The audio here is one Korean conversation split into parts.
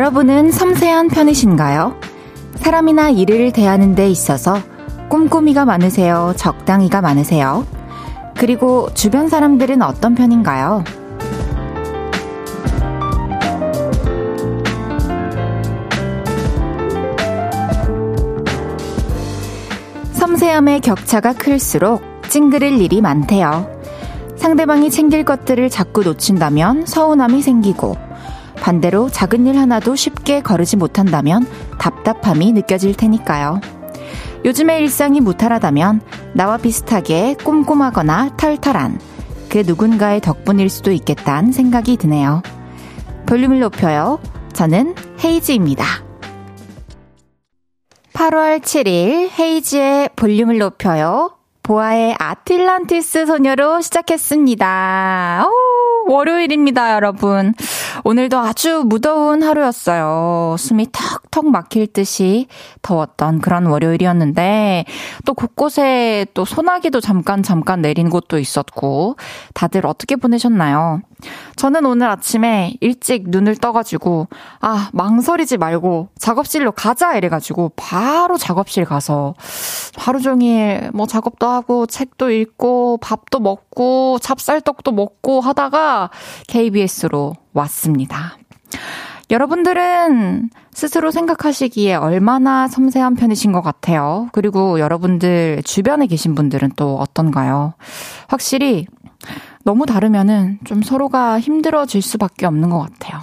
여러분은 섬세한 편이신가요? 사람이나 일을 대하는 데 있어서 꼼꼼이가 많으세요? 적당히가 많으세요? 그리고 주변 사람들은 어떤 편인가요? 섬세함의 격차가 클수록 찡그릴 일이 많대요. 상대방이 챙길 것들을 자꾸 놓친다면 서운함이 생기고 반대로 작은 일 하나도 쉽게 거르지 못한다면 답답함이 느껴질 테니까요. 요즘의 일상이 무탈하다면 나와 비슷하게 꼼꼼하거나 털털한 그 누군가의 덕분일 수도 있겠다는 생각이 드네요. 볼륨을 높여요. 저는 헤이즈입니다. 8월 7일 헤이즈의 볼륨을 높여요. 보아의 아틀란티스 소녀로 시작했습니다. 오, 월요일입니다, 여러분. 오늘도 아주 무더운 하루였어요. 숨이 턱턱 막힐 듯이 더웠던 그런 월요일이었는데, 또 곳곳에 또 소나기도 잠깐 잠깐 내린 곳도 있었고, 다들 어떻게 보내셨나요? 저는 오늘 아침에 일찍 눈을 떠가지고, 아, 망설이지 말고 작업실로 가자 이래가지고, 바로 작업실 가서 하루 종일 뭐 작업도 하고, 책도 읽고, 밥도 먹고, 찹쌀떡도 먹고 하다가 KBS로 왔습니다. 여러분들은 스스로 생각하시기에 얼마나 섬세한 편이신 것 같아요. 그리고 여러분들 주변에 계신 분들은 또 어떤가요? 확실히 너무 다르면은 좀 서로가 힘들어질 수밖에 없는 것 같아요.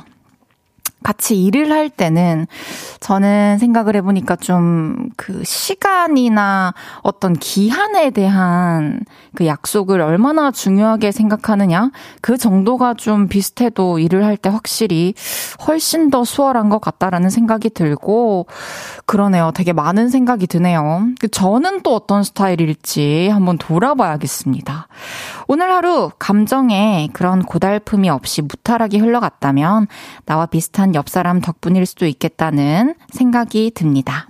같이 일을 할 때는 저는 생각을 해보니까 좀 그 시간이나 어떤 기한에 대한 그 약속을 얼마나 중요하게 생각하느냐 그 정도가 좀 비슷해도 일을 할 때 확실히 훨씬 더 수월한 것 같다라는 생각이 들고 그러네요. 되게 많은 생각이 드네요. 그 저는 또 어떤 스타일일지 한번 돌아봐야겠습니다. 오늘 하루 감정에 그런 고달픔이 없이 무탈하게 흘러갔다면 나와 비슷한 옆 사람 덕분일 수도 있겠다는 생각이 듭니다.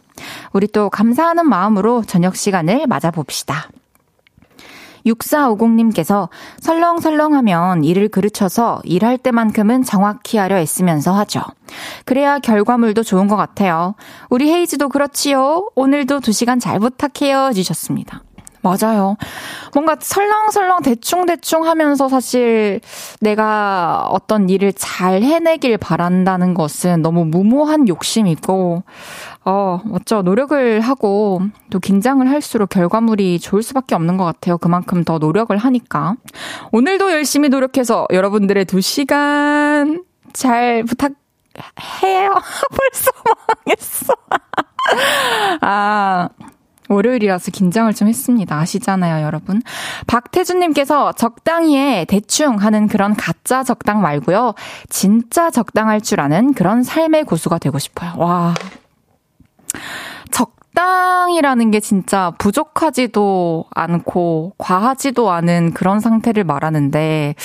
우리 또 감사하는 마음으로 저녁 시간을 맞아봅시다. 6450님께서 설렁설렁하면 일을 그르쳐서 일할 때만큼은 정확히 하려 애쓰면서 하죠. 그래야 결과물도 좋은 것 같아요. 우리 헤이즈도 그렇지요. 오늘도 2시간 잘 부탁해요. 주셨습니다. 맞아요. 뭔가 설렁설렁 대충대충 하면서 사실 내가 어떤 일을 잘 해내길 바란다는 것은 너무 무모한 욕심이고, 어, 어쩌 노력을 하고 또 긴장을 할수록 결과물이 좋을 수밖에 없는 것 같아요. 그만큼 더 노력을 하니까. 오늘도 열심히 노력해서 여러분들의 두 시간 잘 부탁 해요. 벌써 망했어. 아, 월요일이라서 긴장을 좀 했습니다. 아시잖아요, 여러분. 박태준님께서 적당히에 대충 하는 그런 가짜 적당 말고요. 진짜 적당할 줄 아는 그런 삶의 고수가 되고 싶어요. 와. 적당이라는 게 진짜 부족하지도 않고 과하지도 않은 그런 상태를 말하는데,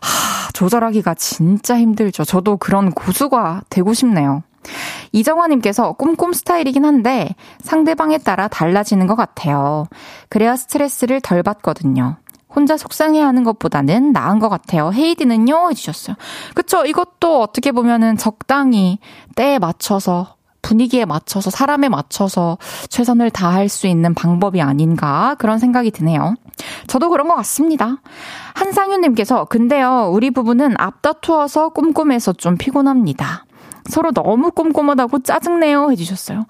하, 조절하기가 진짜 힘들죠. 저도 그런 고수가 되고 싶네요. 이정화님께서 꼼꼼 스타일이긴 한데 상대방에 따라 달라지는 것 같아요. 그래야 스트레스를 덜 받거든요. 혼자 속상해 하는 것보다는 나은 것 같아요. 헤이디는요? 해주셨어요. 그쵸. 이것도 어떻게 보면은 적당히 때에 맞춰서 분위기에 맞춰서 사람에 맞춰서 최선을 다할 수 있는 방법이 아닌가 그런 생각이 드네요. 저도 그런 것 같습니다. 한상윤님께서 근데요 우리 부부는 앞다투어서 꼼꼼해서 좀 피곤합니다. 서로 너무 꼼꼼하다고 짜증내요 해주셨어요.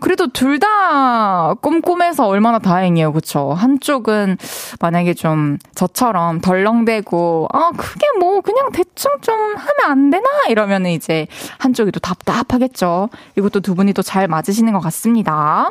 그래도 둘 다 꼼꼼해서 얼마나 다행이에요. 그쵸? 한쪽은 만약에 좀 저처럼 덜렁대고, 아, 그게 뭐 그냥 대충 좀 하면 안 되나? 이러면 이제 한쪽이 또 답답하겠죠. 이것도 두 분이 또 잘 맞으시는 것 같습니다.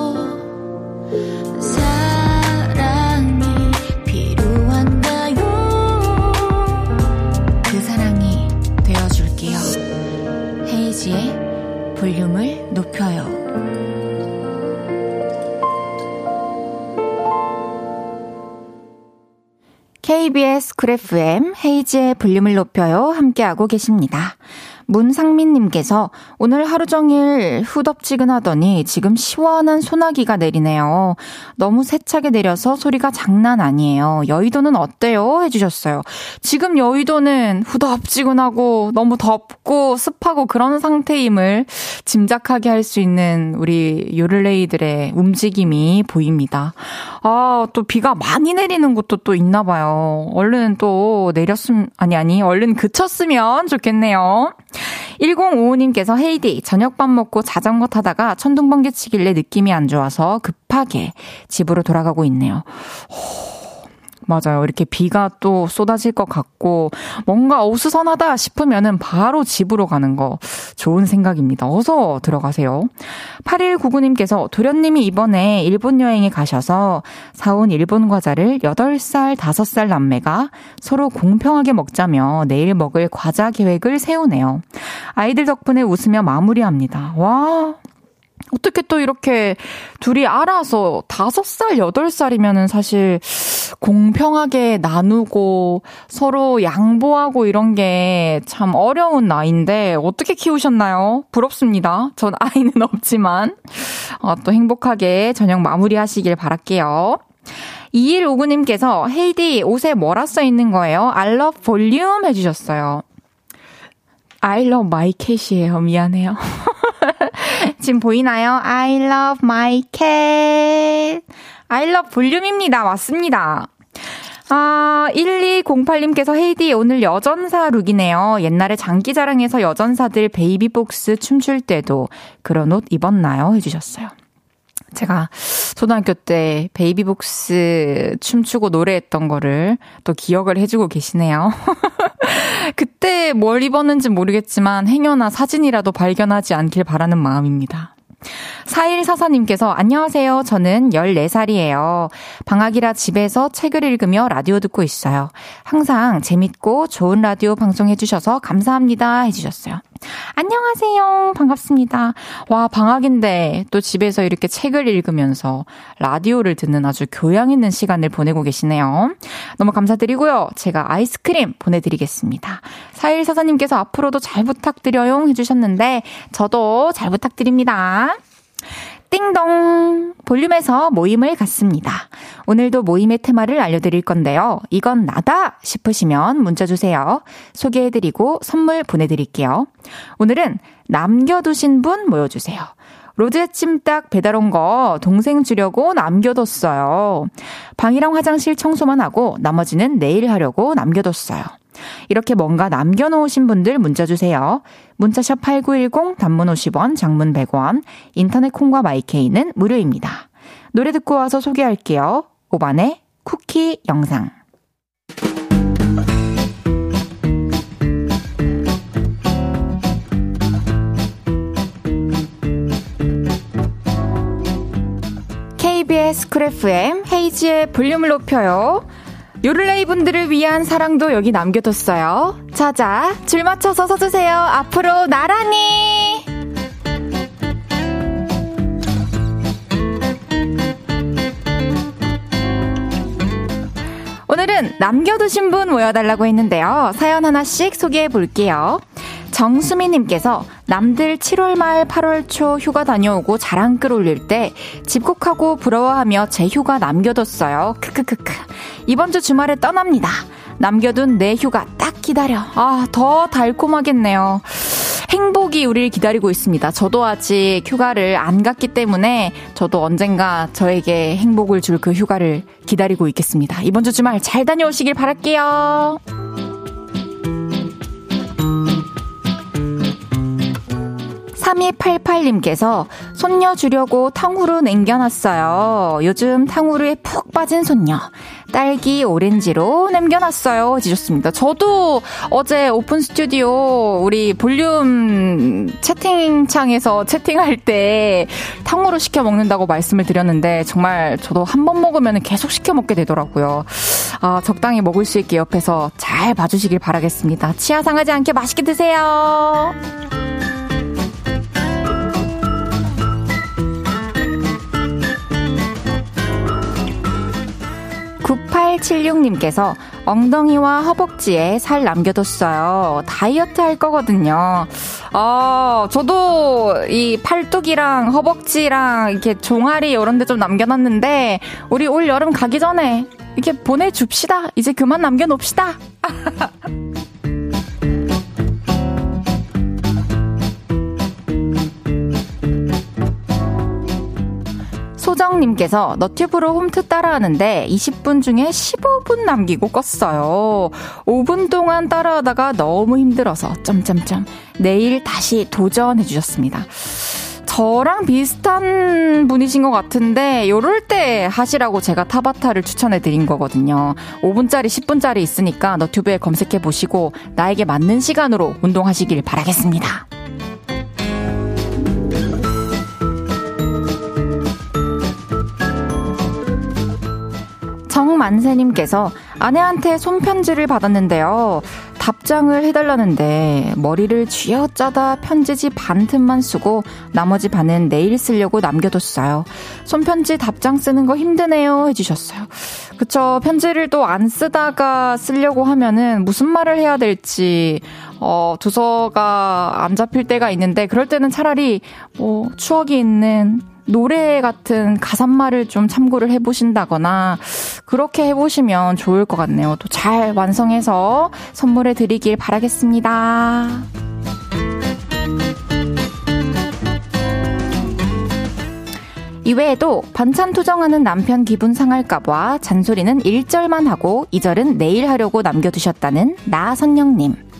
그 볼륨을 높여요. KBS 그래프엠 헤이즈의 볼륨을 높여요 함께하고 계십니다. 문상민님께서 오늘 하루 종일 후덥지근하더니 지금 시원한 소나기가 내리네요. 너무 세차게 내려서 소리가 장난 아니에요. 여의도는 어때요? 해주셨어요. 지금 여의도는 후덥지근하고 너무 덥고 습하고 그런 상태임을 짐작하게 할 수 있는 우리 요를레이들의 움직임이 보입니다. 아, 또 비가 많이 내리는 곳도 또 있나 봐요. 얼른 또 내렸음, 아니, 아니, 얼른 그쳤으면 좋겠네요. 1055님께서 헤이디, 저녁밥 먹고 자전거 타다가 천둥번개 치길래 느낌이 안 좋아서 급하게 집으로 돌아가고 있네요. 맞아요. 이렇게 비가 또 쏟아질 것 같고 뭔가 어수선하다 싶으면은 바로 집으로 가는 거 좋은 생각입니다. 어서 들어가세요. 8199님께서 도련님이 이번에 일본 여행에 가셔서 사온 일본 과자를 8살, 5살 남매가 서로 공평하게 먹자며 내일 먹을 과자 계획을 세우네요. 아이들 덕분에 웃으며 마무리합니다. 와, 어떻게 또 이렇게 둘이 알아서 다섯 살, 여덟 살이면은 사실 공평하게 나누고 서로 양보하고 이런 게 참 어려운 나이인데 어떻게 키우셨나요? 부럽습니다. 전 아이는 없지만 어, 또 행복하게 저녁 마무리 하시길 바랄게요. 2159님께서 헤이디 옷에 뭐라 써 있는 거예요? I love volume 해주셨어요. I love my cat이에요. 미안해요. 지금 보이나요? I love my cat. I love 볼륨입니다. 맞습니다. 아, 1208님께서 헤이디 오늘 여전사 룩이네요. 옛날에 장기자랑에서 여전사들 베이비복스 춤출 때도 그런 옷 입었나요? 해주셨어요. 제가 초등학교 때 베이비복스 춤추고 노래했던 거를 또 기억을 해주고 계시네요. 그때 뭘 입었는지 모르겠지만 행여나 사진이라도 발견하지 않길 바라는 마음입니다. 4144님께서 안녕하세요. 저는 14살이에요. 방학이라 집에서 책을 읽으며 라디오 듣고 있어요. 항상 재밌고 좋은 라디오 방송해주셔서 감사합니다. 해주셨어요. 안녕하세요. 반갑습니다. 와, 방학인데 또 집에서 이렇게 책을 읽으면서 라디오를 듣는 아주 교양 있는 시간을 보내고 계시네요. 너무 감사드리고요. 제가 아이스크림 보내드리겠습니다. 4144님께서 앞으로도 잘 부탁드려요 해주셨는데 저도 잘 부탁드립니다. 띵동! 볼륨에서 모임을 갖습니다. 오늘도 모임의 테마를 알려드릴 건데요. 이건 나다! 싶으시면 문자 주세요. 소개해드리고 선물 보내드릴게요. 오늘은 남겨두신 분 모여주세요. 로제 찜닭 배달 온 거 동생 주려고 남겨뒀어요. 방이랑 화장실 청소만 하고 나머지는 내일 하려고 남겨뒀어요. 이렇게 뭔가 남겨놓으신 분들 문자 주세요. 문자샵 8910 단문 50원, 장문 100원, 인터넷 콩과 마이케이는 무료입니다. 노래 듣고 와서 소개할게요. 오반의 쿠키 영상. KBS 쿨 FM 헤이즈의 볼륨을 높여요. 요를레이 분들을 위한 사랑도 여기 남겨뒀어요. 자자, 줄 맞춰서 서주세요. 앞으로 나란히! 오늘은 남겨두신 분 모여달라고 했는데요. 사연 하나씩 소개해 볼게요. 정수미님께서 남들 7월 말 8월 초 휴가 다녀오고 자랑 끌올릴 때 집콕하고 부러워하며 제 휴가 남겨뒀어요. 크크크크. 이번 주 주말에 떠납니다. 남겨둔 내 휴가 딱 기다려. 아, 더 달콤하겠네요. 행복이 우리를 기다리고 있습니다. 저도 아직 휴가를 안 갔기 때문에 저도 언젠가 저에게 행복을 줄 그 휴가를 기다리고 있겠습니다. 이번 주 주말 잘 다녀오시길 바랄게요. 3288님께서 손녀 주려고 탕후루 남겨놨어요. 요즘 탕후루에 푹 빠진 손녀. 딸기 오렌지로 남겨놨어요. 주셨습니다. 저도 어제 오픈 스튜디오 우리 볼륨 채팅창에서 채팅할 때 탕후루 시켜 먹는다고 말씀을 드렸는데 정말 저도 한 번 먹으면 계속 시켜 먹게 되더라고요. 아, 적당히 먹을 수 있게 옆에서 잘 봐주시길 바라겠습니다. 치아 상하지 않게 맛있게 드세요. 9876님께서 엉덩이와 허벅지에 살 남겨뒀어요. 다이어트 할 거거든요. 어, 저도 이 팔뚝이랑 허벅지랑 이렇게 종아리 이런 데 좀 남겨놨는데, 우리 올 여름 가기 전에 이렇게 보내줍시다. 이제 그만 남겨놓읍시다. 소정님께서 너튜브로 홈트 따라하는데 20분 중에 15분 남기고 껐어요. 5분 동안 따라하다가 너무 힘들어서 점점점 내일 다시 도전해 주셨습니다. 저랑 비슷한 분이신 것 같은데 요럴 때 하시라고 제가 타바타를 추천해 드린 거거든요. 5분짜리 10분짜리 있으니까 너튜브에 검색해 보시고 나에게 맞는 시간으로 운동하시길 바라겠습니다. 정만세님께서 아내한테 손편지를 받았는데요. 답장을 해달라는데 머리를 쥐어짜다 편지지 반 틈만 쓰고 나머지 반은 내일 쓰려고 남겨뒀어요. 손편지 답장 쓰는 거 힘드네요 해주셨어요. 그쵸. 편지를 또 안 쓰다가 쓰려고 하면은 무슨 말을 해야 될지, 어, 두서가 안 잡힐 때가 있는데 그럴 때는 차라리 뭐 추억이 있는 노래 같은 가사말을 좀 참고를 해보신다거나 그렇게 해보시면 좋을 것 같네요. 또 잘 완성해서 선물해 드리길 바라겠습니다. 이외에도 반찬 투정하는 남편 기분 상할까봐 잔소리는 1절만 하고 2절은 내일 하려고 남겨두셨다는 나선영님.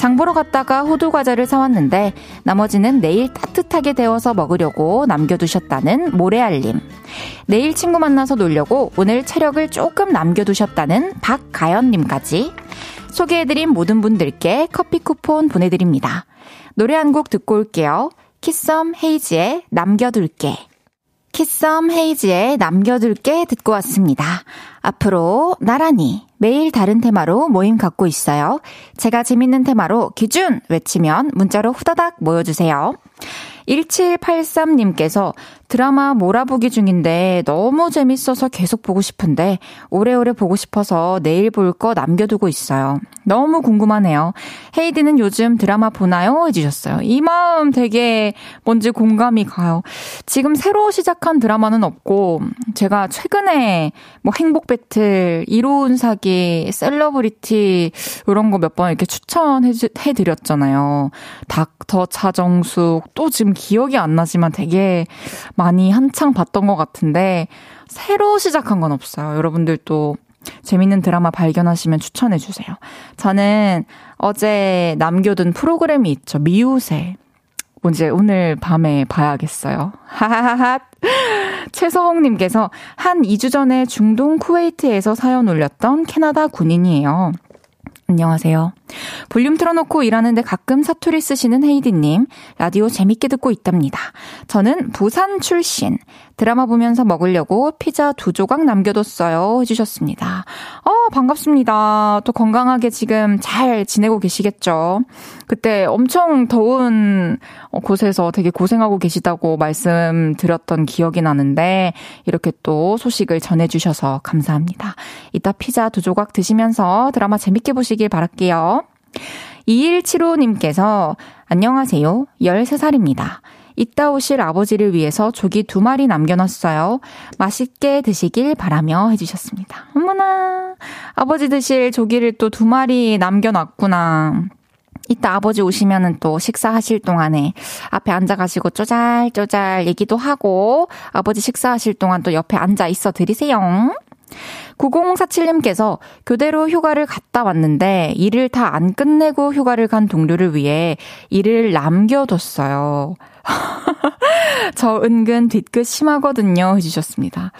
장 보러 갔다가 호두 과자를 사왔는데 나머지는 내일 따뜻하게 데워서 먹으려고 남겨두셨다는 모래알림. 내일 친구 만나서 놀려고 오늘 체력을 조금 남겨두셨다는 박가연님까지 소개해드린 모든 분들께 커피 쿠폰 보내드립니다. 노래 한 곡 듣고 올게요. 키썸 헤이지의 남겨둘게. 키썸 헤이지의 남겨둘게 듣고 왔습니다. 앞으로 나란히 매일 다른 테마로 모임 갖고 있어요. 제가 재밌는 테마로 기준 외치면 문자로 후다닥 모여주세요. 1783님께서 드라마 몰아보기 중인데 너무 재밌어서 계속 보고 싶은데 오래오래 보고 싶어서 내일 볼 거 남겨두고 있어요. 너무 궁금하네요. 헤이디는 요즘 드라마 보나요? 해주셨어요. 이 마음 되게 뭔지 공감이 가요. 지금 새로 시작한 드라마는 없고 제가 최근에 뭐 행복 배틀, 이로운 사기, 셀러브리티 이런 거 몇 번 이렇게 추천해 드렸잖아요. 닥터 차정숙 또 지금 기억이 안 나지만 되게 많이 한창 봤던 것 같은데 새로 시작한 건 없어요. 여러분들 도 재밌는 드라마 발견하시면 추천해 주세요. 저는 어제 남겨둔 프로그램이 있죠. 미우새. 뭔지 오늘 밤에 봐야겠어요. 하하하하. 최서홍님께서 한 2주 전에 중동 쿠웨이트에서 사연 올렸던 캐나다 군인이에요. 안녕하세요. 볼륨 틀어놓고 일하는데 가끔 사투리 쓰시는 헤이디님, 라디오 재밌게 듣고 있답니다. 저는 부산 출신, 드라마 보면서 먹으려고 피자 두 조각 남겨뒀어요. 해주셨습니다. 어, 반갑습니다. 또 건강하게 지금 잘 지내고 계시겠죠? 그때 엄청 더운 곳에서 되게 고생하고 계시다고 말씀드렸던 기억이 나는데, 이렇게 또 소식을 전해주셔서 감사합니다. 이따 피자 두 조각 드시면서 드라마 재밌게 보시 길 바랄게요. 2175님께서 안녕하세요. 13살입니다. 이따 오실 아버지를 위해서 조기 두 마리 남겨놨어요. 맛있게 드시길 바라며 해주셨습니다. 어머나, 아버지 드실 조기를 또 두 마리 남겨놨구나. 이따 아버지 오시면은 또 식사하실 동안에 앞에 앉아가시고 쪼잘쪼잘 얘기도 하고 아버지 식사하실 동안 또 옆에 앉아 있어 드리세요. 9047님께서 교대로 휴가를 갔다 왔는데 일을 다 안 끝내고 휴가를 간 동료를 위해 일을 남겨뒀어요. 저 은근 뒤끝 심하거든요. 해주셨습니다.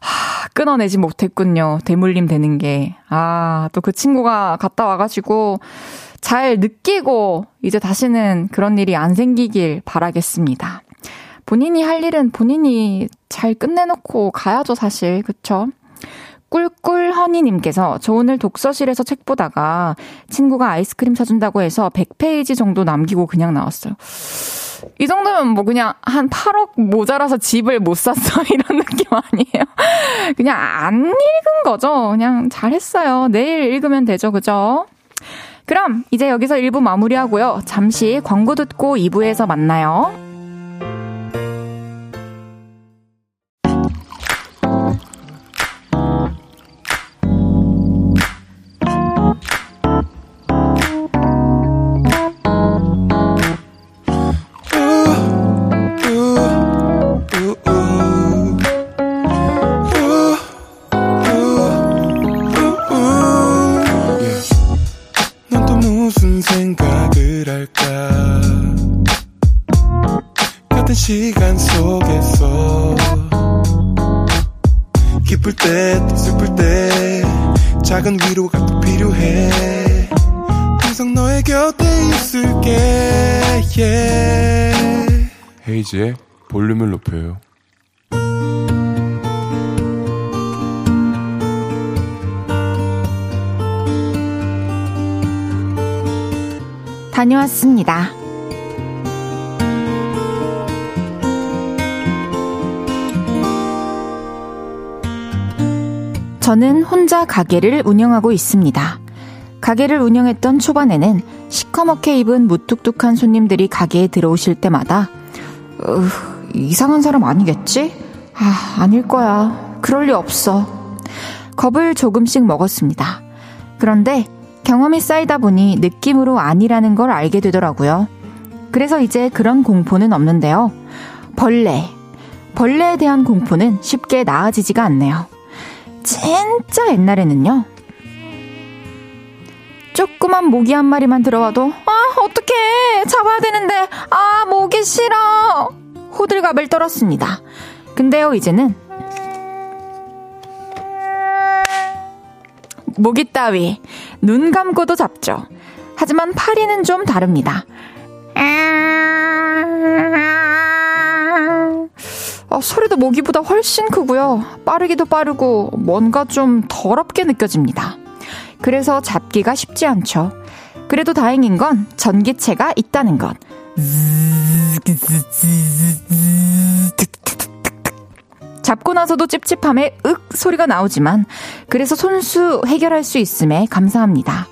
하, 끊어내지 못했군요. 대물림 되는 게. 아, 또 그 친구가 갔다 와가지고 잘 느끼고 이제 다시는 그런 일이 안 생기길 바라겠습니다. 본인이 할 일은 본인이 잘 끝내놓고 가야죠, 사실. 그쵸? 꿀꿀허니님께서 저 오늘 독서실에서 책 보다가 친구가 아이스크림 사준다고 해서 100페이지 정도 남기고 그냥 나왔어요. 이 정도면 뭐 그냥 한 8억 모자라서 집을 못 샀어. 이런 느낌 아니에요? 그냥 안 읽은 거죠. 그냥 잘했어요. 내일 읽으면 되죠. 그죠? 그럼 이제 여기서 1부 마무리하고요. 잠시 광고 듣고 2부에서 만나요. 다녀왔습니다. 저는 혼자 가게를 운영하고 있습니다. 가게를 운영했던 초반에는 시커멓게 입은 무뚝뚝한 손님들이 가게에 들어오실 때마다 으, 이상한 사람 아니겠지? 아, 아닐 거야. 그럴 리 없어. 겁을 조금씩 먹었습니다. 그런데 경험이 쌓이다 보니 느낌으로 아니라는 걸 알게 되더라고요. 그래서 이제 그런 공포는 없는데요. 벌레. 벌레에 대한 공포는 쉽게 나아지지가 않네요. 진짜 옛날에는요. 조그만 모기 한 마리만 들어와도 아 어떡해 잡아야 되는데 아 모기 싫어 호들갑을 떨었습니다. 근데요 이제는 모기 따위 눈 감고도 잡죠. 하지만 파리는 좀 다릅니다. 어, 소리도 모기보다 훨씬 크고요. 빠르기도 빠르고 뭔가 좀 더럽게 느껴집니다. 그래서 잡기가 쉽지 않죠. 그래도 다행인 건 전기체가 있다는 것. 잡고 나서도 찝찝함에 윽 소리가 나오지만 그래서 손수 해결할 수 있음에 감사합니다.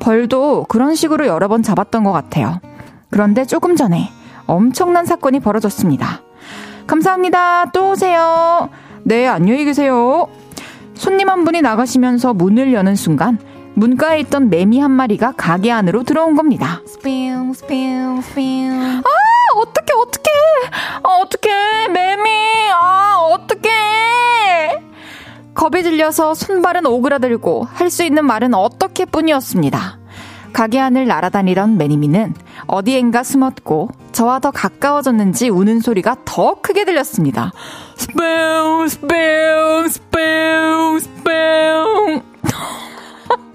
벌도 그런 식으로 여러 번 잡았던 것 같아요. 그런데 조금 전에 엄청난 사건이 벌어졌습니다. 감사합니다. 또 오세요. 네, 안녕히 계세요. 손님 한 분이 나가시면서 문을 여는 순간 문가에 있던 매미 한 마리가 가게 안으로 들어온 겁니다. 스피용 스피용 스피용 아 어떡해 어떡해 아 어떡해 매미 아 어떡해 겁에 질려서 손발은 오그라들고 할 수 있는 말은 어떻게 뿐이었습니다. 가게 안을 날아다니던 매니미는 어디엔가 숨었고 저와 더 가까워졌는지 우는 소리가 더 크게 들렸습니다. 스페용 스페용 스페용 스페용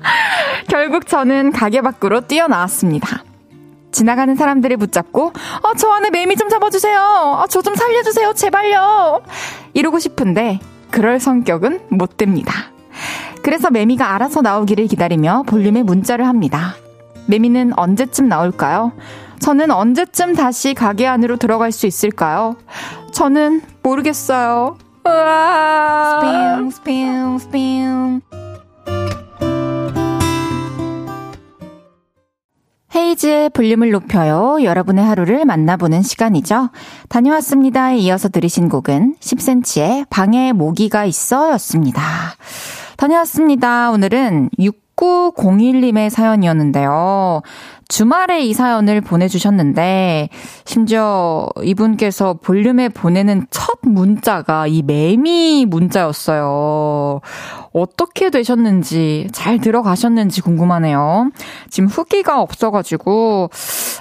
결국 저는 가게 밖으로 뛰어나왔습니다. 지나가는 사람들을 붙잡고 어, 저 안에 매미 좀 잡아주세요. 어, 저 좀 살려주세요. 제발요. 이러고 싶은데 그럴 성격은 못 됩니다. 그래서 매미가 알아서 나오기를 기다리며 볼륨에 문자를 합니다. 매미는 언제쯤 나올까요? 저는 언제쯤 다시 가게 안으로 들어갈 수 있을까요? 저는 모르겠어요. 으아. 스피용, 스피용, 스피 헤이즈의 볼륨을 높여요. 여러분의 하루를 만나보는 시간이죠. 다녀왔습니다에 이어서 들으신 곡은 10cm의 방에 모기가 있어 였습니다. 다녀왔습니다. 오늘은 6901님의 사연이었는데요. 주말에 이 사연을 보내주셨는데, 심지어 이분께서 볼륨에 보내는 첫 문자가 이 매미 문자였어요. 어떻게 되셨는지, 잘 들어가셨는지 궁금하네요. 지금 후기가 없어가지고,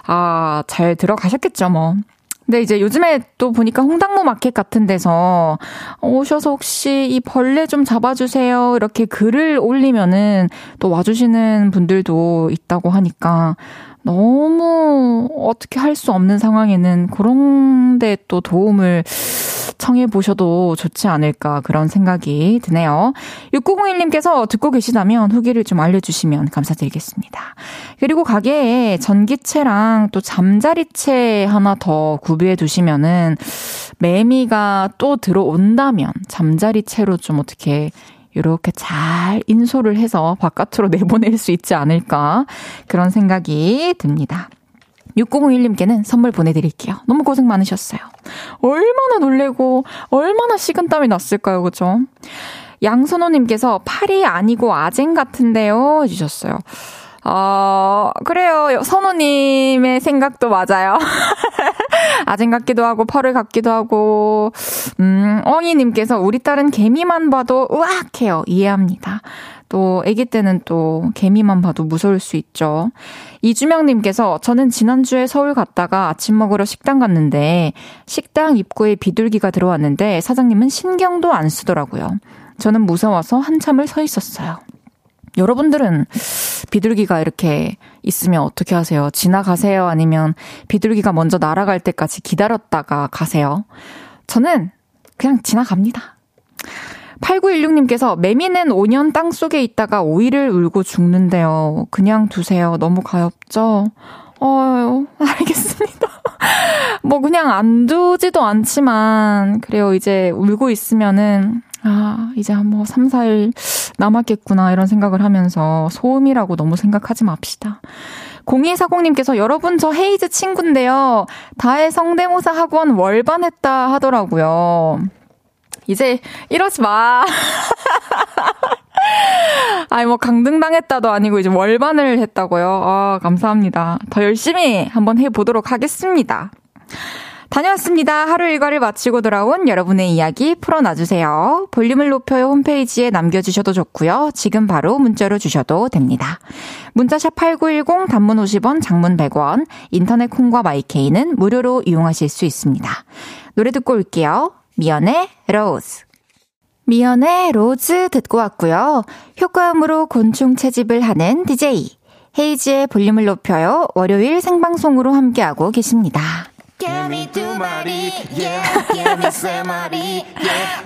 아, 잘 들어가셨겠죠, 뭐. 근데 이제 요즘에 또 보니까 홍당무 마켓 같은 데서 오셔서 혹시 이 벌레 좀 잡아주세요. 이렇게 글을 올리면은 또 와주시는 분들도 있다고 하니까 너무 어떻게 할 수 없는 상황에는 그런 데 또 도움을 청해 보셔도 좋지 않을까 그런 생각이 드네요. 6901님께서 듣고 계시다면 후기를 좀 알려주시면 감사드리겠습니다. 그리고 가게에 전기채랑 또 잠자리채 하나 더 구비해 두시면은 매미가 또 들어온다면 잠자리채로 좀 어떻게 이렇게 잘 인솔을 해서 바깥으로 내보낼 수 있지 않을까 그런 생각이 듭니다. 6001님께는 선물 보내드릴게요. 너무 고생 많으셨어요. 얼마나 놀래고, 얼마나 식은땀이 났을까요, 그죠? 양선호님께서 팔이 아니고 아쟁 같은데요? 해주셨어요. 어, 그래요. 선호님의 생각도 맞아요. 아쟁 같기도 하고, 펄을 같기도 하고, 음, 엉이님께서 우리 딸은 개미만 봐도 으악 해요. 이해합니다. 또 아기 때는 또 개미만 봐도 무서울 수 있죠. 이주명님께서 저는 지난주에 서울 갔다가 아침 먹으러 식당 갔는데 식당 입구에 비둘기가 들어왔는데 사장님은 신경도 안 쓰더라고요. 저는 무서워서 한참을 서 있었어요. 여러분들은 비둘기가 이렇게 있으면 어떻게 하세요? 지나가세요? 아니면 비둘기가 먼저 날아갈 때까지 기다렸다가 가세요? 저는 그냥 지나갑니다. 8916님께서 매미는 5년 땅 속에 있다가 오이를 울고 죽는데요. 그냥 두세요. 너무 가엽죠? 어유 알겠습니다. 뭐 그냥 안 두지도 않지만 그래요. 이제 울고 있으면은 아, 이제 한 뭐 3, 4일 남았겠구나 이런 생각을 하면서 소음이라고 너무 생각하지 맙시다. 0240님께서 여러분 저 헤이즈 친구인데요. 다해 성대모사 학원 월반했다 하더라고요. 이제 이러지 마. 아니, 뭐, 강등당했다도 아니고, 이제 월반을 했다고요. 아, 감사합니다. 더 열심히 한번 해보도록 하겠습니다. 다녀왔습니다. 하루 일과를 마치고 돌아온 여러분의 이야기 풀어놔주세요. 볼륨을 높여요 홈페이지에 남겨주셔도 좋고요. 지금 바로 문자로 주셔도 됩니다. 문자샵 8910 단문 50원, 장문 100원, 인터넷 콩과 마이케이는 무료로 이용하실 수 있습니다. 노래 듣고 올게요. 미연의 Rose. 미연의 로즈 듣고 왔고요. 효과음으로 곤충 채집을 하는 DJ 헤이지의 볼륨을 높여요. 월요일 생방송으로 함께하고 계십니다.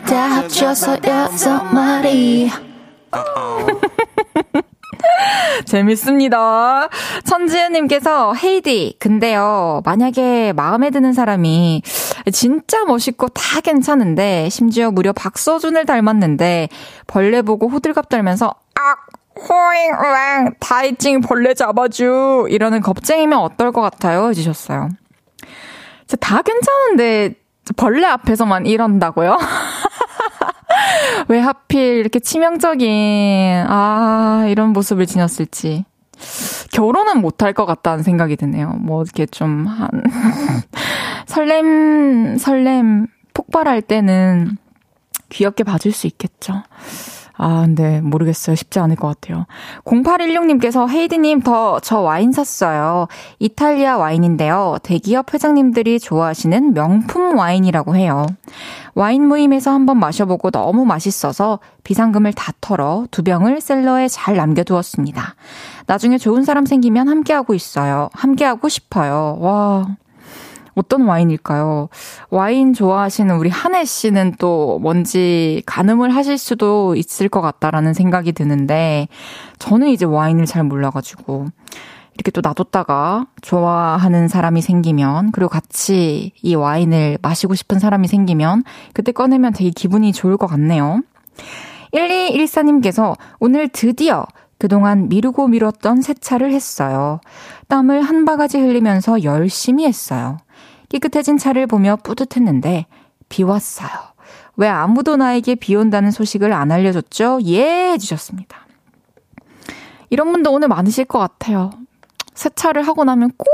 다 합쳐서 여섯 마리. 재밌습니다. 천지은님께서 헤이디, 근데요, 만약에 마음에 드는 사람이 진짜 멋있고 다 괜찮은데, 심지어 무려 박서준을 닮았는데, 벌레 보고 호들갑 떨면서, 악! 호잉, 으앙, 다이찡 벌레 잡아주! 이러는 겁쟁이면 어떨 것 같아요? 해주셨어요. 다 괜찮은데, 벌레 앞에서만 이런다고요? 왜 하필 이렇게 치명적인, 아, 이런 모습을 지녔을지. 결혼은 못할 것 같다는 생각이 드네요. 뭐, 이렇게 좀, 한, 설렘, 설렘, 폭발할 때는 귀엽게 봐줄 수 있겠죠. 아, 근데 모르겠어요. 쉽지 않을 것 같아요. 0816님께서 헤이디님 더 저 와인 샀어요. 이탈리아 와인인데요. 대기업 회장님들이 좋아하시는 명품 와인이라고 해요. 와인 모임에서 한번 마셔보고 너무 맛있어서 비상금을 다 털어 두 병을 셀러에 잘 남겨두었습니다. 나중에 좋은 사람 생기면 함께하고 있어요. 함께하고 싶어요. 와. 어떤 와인일까요? 와인 좋아하시는 우리 한혜 씨는 또 뭔지 가늠을 하실 수도 있을 것 같다라는 생각이 드는데, 저는 이제 와인을 잘 몰라가지고, 이렇게 또 놔뒀다가 좋아하는 사람이 생기면, 그리고 같이 이 와인을 마시고 싶은 사람이 생기면, 그때 꺼내면 되게 기분이 좋을 것 같네요. 1214님께서 오늘 드디어 그동안 미루고 미뤘던 세차를 했어요. 땀을 한 바가지 흘리면서 열심히 했어요. 깨끗해진 차를 보며 뿌듯했는데 비 왔어요. 왜 아무도 나에게 비 온다는 소식을 안 알려줬죠? 예! 해주셨습니다. 이런 분도 오늘 많으실 것 같아요. 세차를 하고 나면 꼭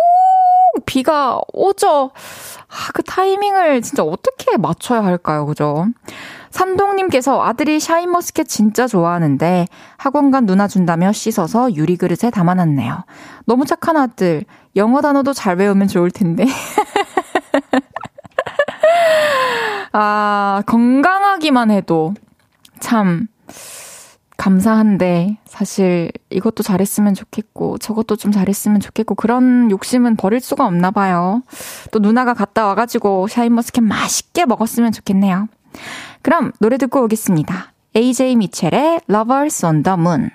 비가 오죠. 아, 그 타이밍을 진짜 어떻게 맞춰야 할까요? 그죠? 산동님께서 아들이 샤인머스켓 진짜 좋아하는데 학원 간 누나 준다며 씻어서 유리그릇에 담아놨네요. 너무 착한 아들. 영어 단어도 잘 외우면 좋을 텐데. 아, 건강하기만 해도 참 감사한데 사실 이것도 잘했으면 좋겠고 저것도 좀 잘했으면 좋겠고 그런 욕심은 버릴 수가 없나 봐요. 또 누나가 갔다 와가지고 샤인머스켓 맛있게 먹었으면 좋겠네요. 그럼 노래 듣고 오겠습니다. AJ 미첼의 Lovers on the Moon.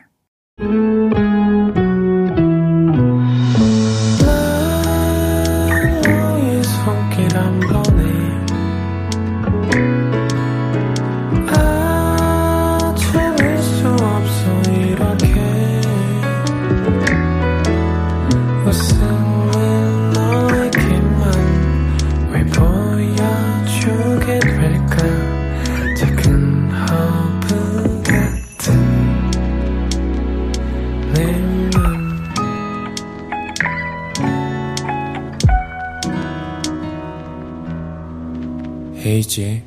헤이즈의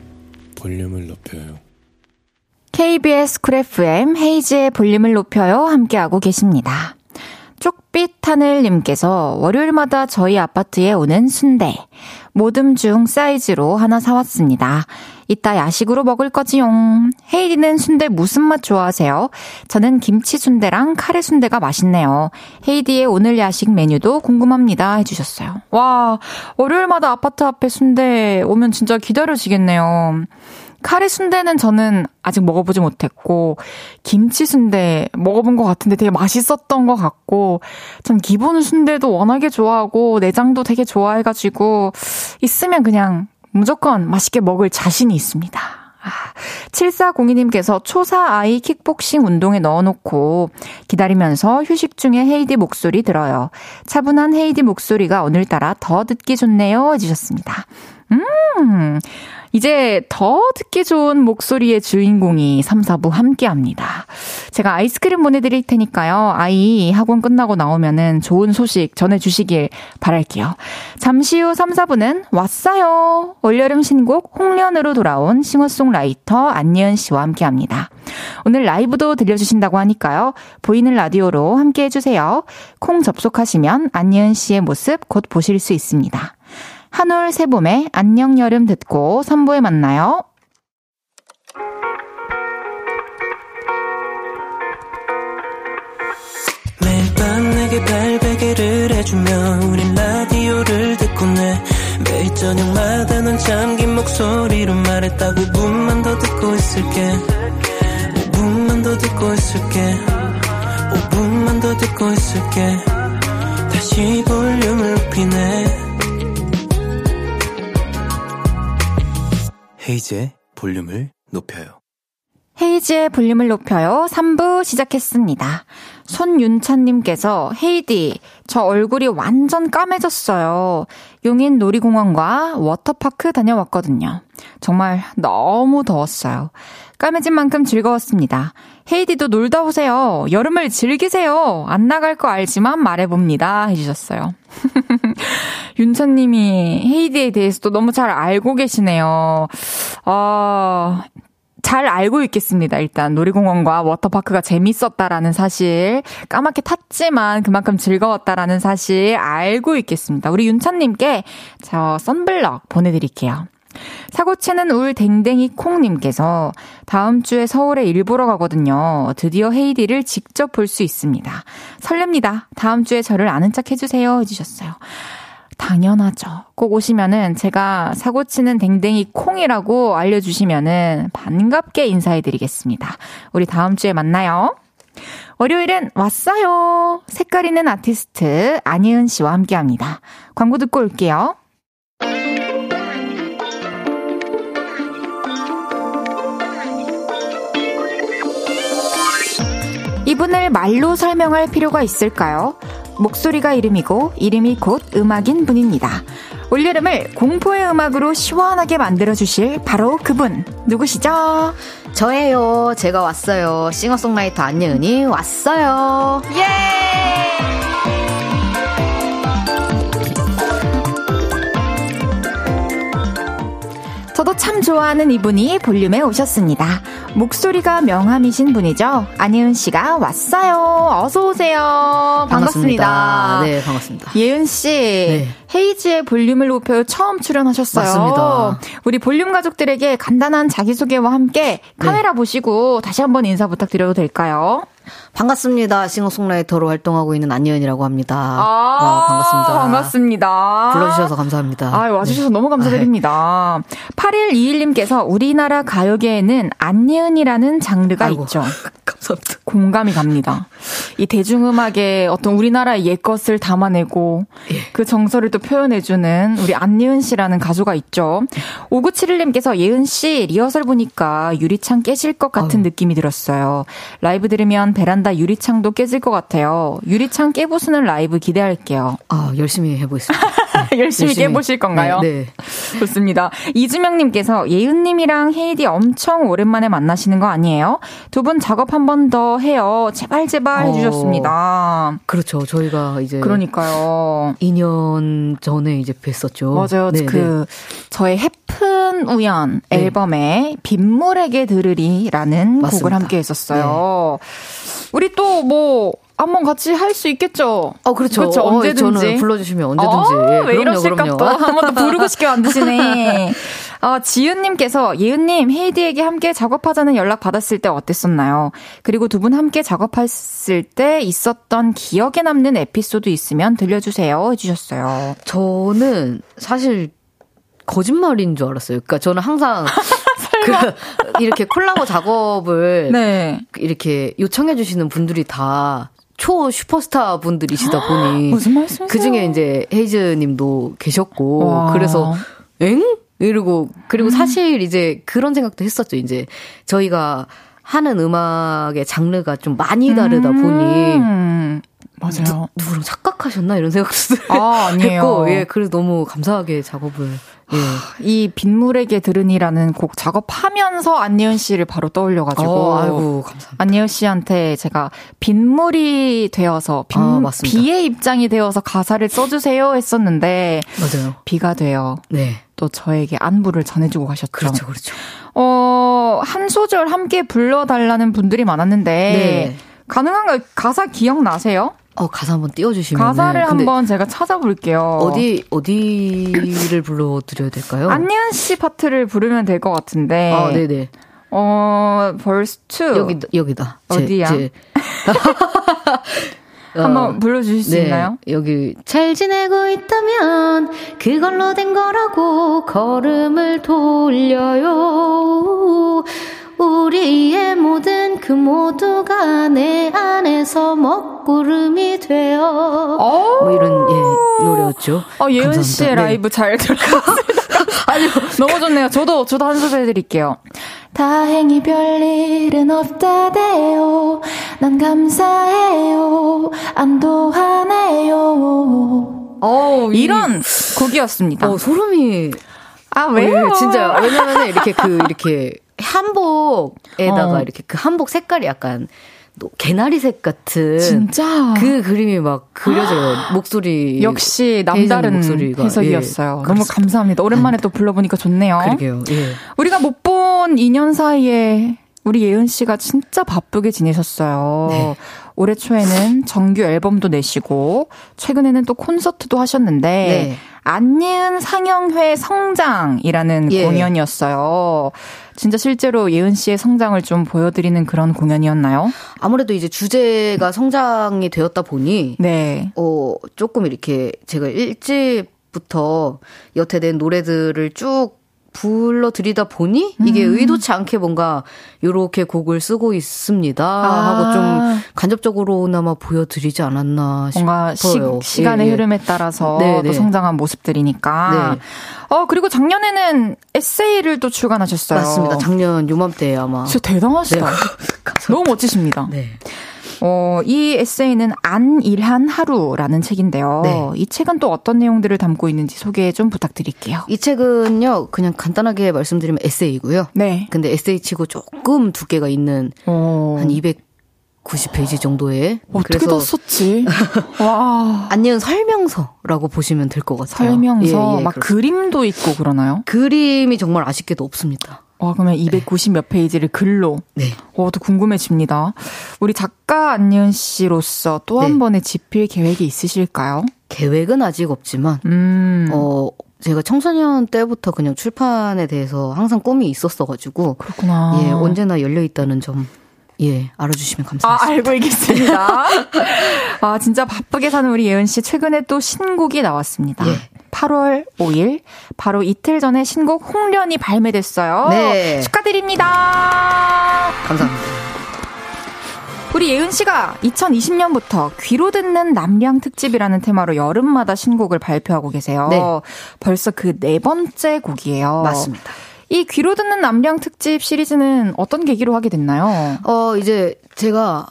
볼륨을 높여요. KBS 쿨 FM 헤이즈의 볼륨을 높여요. 함께하고 계십니다. 쪽빛 하늘님께서 월요일마다 저희 아파트에 오는 순대, 모듬 중 사이즈로 하나 사왔습니다. 이따 야식으로 먹을 거지용. 헤이디는 순대 무슨 맛 좋아하세요? 저는 김치 순대랑 카레 순대가 맛있네요. 헤이디의 오늘 야식 메뉴도 궁금합니다. 해주셨어요. 와, 월요일마다 아파트 앞에 순대 오면 진짜 기다려지겠네요. 카레 순대는 저는 아직 먹어보지 못했고, 김치 순대 먹어본 것 같은데 되게 맛있었던 것 같고, 전 기본 순대도 워낙에 좋아하고, 내장도 되게 좋아해가지고, 있으면 그냥 무조건 맛있게 먹을 자신이 있습니다. 아, 7402님께서 초사 아이 킥복싱 운동에 넣어놓고 기다리면서 휴식 중에 헤이디 목소리 들어요. 차분한 헤이디 목소리가 오늘따라 더 듣기 좋네요. 해주셨습니다. 음, 이제 더 듣기 좋은 목소리의 주인공이 3, 4부 함께 합니다. 제가 아이스크림 보내드릴 테니까요. 아이 학원 끝나고 나오면은 좋은 소식 전해주시길 바랄게요. 잠시 후 3, 4부는 왔어요. 올여름 신곡 홍련으로 돌아온 싱어송라이터 안예은 씨와 함께 합니다. 오늘 라이브도 들려주신다고 하니까요. 보이는 라디오로 함께 해주세요. 콩 접속하시면 안예은 씨의 모습 곧 보실 수 있습니다. 한올 세봄의 안녕 여름 듣고 3부에 만나요. 매일 밤 내게 발베개를 해주며 우린 라디오를 듣고 내 매일 저녁마다 넌 잠긴 목소리로 말했다 5분만 더 듣고 있을게. 5분만 더 듣고 있을게. 5분만 더 듣고 있을게. 다시 볼륨을 높이네 헤이즈의 볼륨을 높여요. 헤이즈의 볼륨을 높여요. 3부 시작했습니다. 손윤찬님께서 헤이디, 저 얼굴이 완전 까매졌어요. 용인 놀이공원과 워터파크 다녀왔거든요. 정말 너무 더웠어요. 까매진 만큼 즐거웠습니다. 헤이디도 놀다 오세요. 여름을 즐기세요. 안 나갈 거 알지만 말해봅니다. 해주셨어요. 윤찬님이 헤이디에 대해서도 너무 잘 알고 계시네요. 어, 잘 알고 있겠습니다. 일단 놀이공원과 워터파크가 재밌었다라는 사실, 까맣게 탔지만 그만큼 즐거웠다라는 사실 알고 있겠습니다. 우리 윤찬님께 저 썬블럭 보내드릴게요. 사고치는 울 댕댕이 콩님께서 다음 주에 서울에 일보러 가거든요. 드디어 헤이디를 직접 볼 수 있습니다. 설렙니다. 다음 주에 저를 아는 척 해주세요. 해주셨어요. 당연하죠. 꼭 오시면은 제가 사고치는 댕댕이 콩이라고 알려주시면은 반갑게 인사해드리겠습니다. 우리 다음 주에 만나요. 월요일은 왔어요. 색깔 있는 아티스트 안예은 씨와 함께 합니다. 광고 듣고 올게요. 이분을 말로 설명할 필요가 있을까요? 목소리가 이름이고 이름이 곧 음악인 분입니다. 올여름을 공포의 음악으로 시원하게 만들어주실 바로 그분 누구시죠? 저예요. 제가 왔어요. 싱어송라이터 안예은이 왔어요. 예! 참 좋아하는 이분이 볼륨에 오셨습니다. 목소리가 명함이신 분이죠. 안예은 씨가 왔어요. 어서 오세요. 반갑습니다. 반갑습니다. 네, 반갑습니다. 예은 씨, 네. 헤이지의 볼륨을 높여 처음 출연하셨어요. 맞습니다. 우리 볼륨 가족들에게 간단한 자기소개와 함께 카메라 네. 보시고 다시 한번 인사 부탁드려도 될까요? 반갑습니다. 싱어송라이터로 활동하고 있는 안예은이라고 합니다. 아, 와, 반갑습니다. 반갑습니다. 불러주셔서 감사합니다. 아, 와주셔서 네. 너무 감사드립니다. 8121님께서 우리나라 가요계에는 안예은이라는 장르가 아이고, 있죠. 감사합니다. 공감이 갑니다. 이 대중음악에 어떤 우리나라의 옛것을 담아내고 예. 그 정서를 또 표현해주는 우리 안예은 씨라는 가수가 있죠. 5971님께서 예은 씨 리허설 보니까 유리창 깨질 것 같은 아유. 느낌이 들었어요. 라이브 들으면 베란다 유리창도 깨질 것 같아요. 유리창 깨부수는 라이브 기대할게요. 아, 열심히 해보겠습니다. 네. 열심히, 열심히, 깨보실 건가요? 네. 네. 좋습니다. 이주명님께서 예은님이랑 헤이디 엄청 오랜만에 만나시는 거 아니에요? 두 분 작업 한 번 더 해요. 제발 제발 어, 해주셨습니다. 그렇죠. 저희가 이제 그러니까요. 2년 전에 이제 뵀었죠. 맞아요. 네, 그 네. 저의 해픈 우연 네. 앨범에 빗물에게 들으리라는 맞습니다. 곡을 함께 했었어요. 네. 우리 또뭐 한번 같이 할 수 있겠죠. 어, 그렇죠. 그렇죠. 어, 언제든지. 저는 불러주시면 언제든지. 어, 예, 왜 이러실까 또. 한 번 더 부르고 싶게 만드시네. 어, 지은님께서 예은님, 헤이디에게 함께 작업하자는 연락 받았을 때 어땠었나요? 그리고 두 분 함께 작업했을 때 있었던 기억에 남는 에피소드 있으면 들려주세요. 해주셨어요. 저는 사실 거짓말인 줄 알았어요. 그러니까 저는 항상 그 이렇게 콜라보 작업을 네. 이렇게 요청해 주시는 분들이 다 초 슈퍼스타 분들이시다 보니 무슨 말씀이세요? 그 중에 이제 헤이즈 님도 계셨고 와. 그래서 엥? 이러고 그리고 음. 사실 이제 그런 생각도 했었죠. 이제 저희가 하는 음악의 장르가 좀 많이 다르다 음. 보니 맞아요. 누, 구랑 착각하셨나 이런 생각도 아. 했고 예, 그래서 너무 감사하게 작업을 예. 이 빗물에게 들으니라는 곡 작업하면서 안예은 씨를 바로 떠올려가지고. 어, 아이고, 감사합니다. 안예은 씨한테 제가 빗물이 되어서, 빗, 아, 비의 입장이 되어서 가사를 써주세요 했었는데. 맞아요. 비가 되어. 네. 또 저에게 안부를 전해주고 가셨죠. 그렇죠, 그렇죠. 어, 한 소절 함께 불러달라는 분들이 많았는데. 네. 가능한가요? 가사 기억나세요? 어, 가사 한번 띄워주시면. 가사를 한번 제가 찾아볼게요. 어디, 어디를 불러드려야 될까요? 안예은 씨 파트를 부르면 될 것 같은데. 아, 네네. 어, 벌스 2. 여기, 여기다. 어디야? 제, 제. 한번 어, 불러주실 수 네, 있나요? 여기 잘 지내고 있다면 그걸로 된 거라고 걸음을 돌려요. 우리의 모든 그 모두가 내 안에서 먹구름이 되어 뭐 이런 예 노래였죠. 어, 예은 씨의 네. 라이브 잘 들었습니다. 아니 너무 좋네요. 저도 저도 한 소절 해드릴게요. 다행히 별일은 없다대요. 난 감사해요. 안도하네요. 어, 이런 곡이었습니다. 어, 소름이. 아, 왜요? 어, 진짜. 왜냐면 이렇게 그, 이렇게 한복에다가 어. 이렇게 그 한복 색깔이 약간 개나리색 같은 진짜 그 그림이 막 그려져요. 목소리 역시 남다른 목소리가. 해석이었어요. 예, 너무 감사합니다. 오랜만에 또 불러보니까 좋네요. 그러게요. 예. 우리가 못 본 2년 사이에 우리 예은 씨가 진짜 바쁘게 지내셨어요. 네. 올해 초에는 정규 앨범도 내시고 최근에는 또 콘서트도 하셨는데 네. 안예은 상영회 성장이라는 예. 공연이었어요. 진짜 실제로 예은 씨의 성장을 좀 보여드리는 그런 공연이었나요? 아무래도 이제 주제가 성장이 되었다 보니 네. 어 조금 이렇게 제가 일찍부터 여태 낸 노래들을 쭉 불러드리다 보니 이게 음. 의도치 않게 뭔가 요렇게 곡을 쓰고 있습니다 아. 하고 좀 간접적으로나마 보여드리지 않았나 뭔가 싶어요. 시, 간의 예, 예. 흐름에 따라서 네, 또 네. 성장한 모습들이니까. 네. 어 그리고 작년에는 에세이를 또 출간하셨어요. 맞습니다. 작년 요맘때 아마. 진짜 대단하시다. 네. 너무 멋지십니다. 네. 어, 이 에세이는 안 일한 하루라는 책인데요. 네. 이 책은 또 어떤 내용들을 담고 있는지 소개 좀 부탁드릴게요. 이 책은요, 그냥 간단하게 말씀드리면 에세이고요. 네. 근데 에세이 치고 조금 두께가 있는 어. 한 200, 90페이지 정도의 어떻게 다 썼지? 와. 안녕 설명서라고 보시면 될 것 같아요. 설명서 예, 예, 막 그렇습니다. 그림도 있고 그러나요? 그림이 정말 아쉽게도 없습니다. 와, 그러면 290몇 페이지를 글로. 네. 어, 또 궁금해집니다. 우리 작가 안예은 씨로서 또한 네. 번의 집필 계획이 있으실까요? 계획은 아직 없지만, 음. 어, 제가 청소년 때부터 그냥 출판에 대해서 항상 꿈이 있었어가지고. 그렇구나. 예, 언제나 열려있다는 점. 예, 알아주시면 감사하겠습니다. 아, 알고 있겠습니다. 아, 진짜 바쁘게 사는 우리 예은 씨 최근에 또 신곡이 나왔습니다. 예. 8월 5일 바로 이틀 전에 신곡 홍련이 발매됐어요. 네. 축하드립니다. 감사합니다. 우리 예은 씨가 2020년부터 귀로 듣는 남량 특집이라는 테마로 여름마다 신곡을 발표하고 계세요. 네. 벌써 그 네 번째 곡이에요. 맞습니다. 이 귀로 듣는 남량 특집 시리즈는 어떤 계기로 하게 됐나요? 어, 이제 제가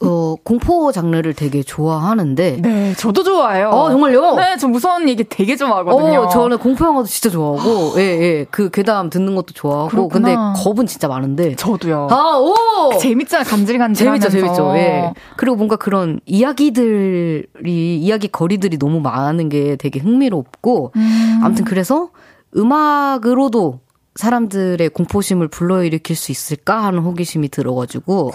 어, 공포 장르를 되게 좋아하는데. 네, 저도 좋아해요. 어, 정말요? 네, 저 무서운 얘기 되게 좋아하거든요. 어, 저는 공포 영화도 진짜 좋아하고, 예, 예. 그 괴담 듣는 것도 좋아하고. 그렇구나. 근데 겁은 진짜 많은데. 저도요. 아, 오! 재밌잖아, 간질간질. 재밌죠, 재밌죠. 예. 그리고 뭔가 그런 이야기들이, 이야기 거리들이 너무 많은 게 되게 흥미롭고. 음. 아무튼 그래서 음악으로도 사람들의 공포심을 불러일으킬 수 있을까 하는 호기심이 들어가지고,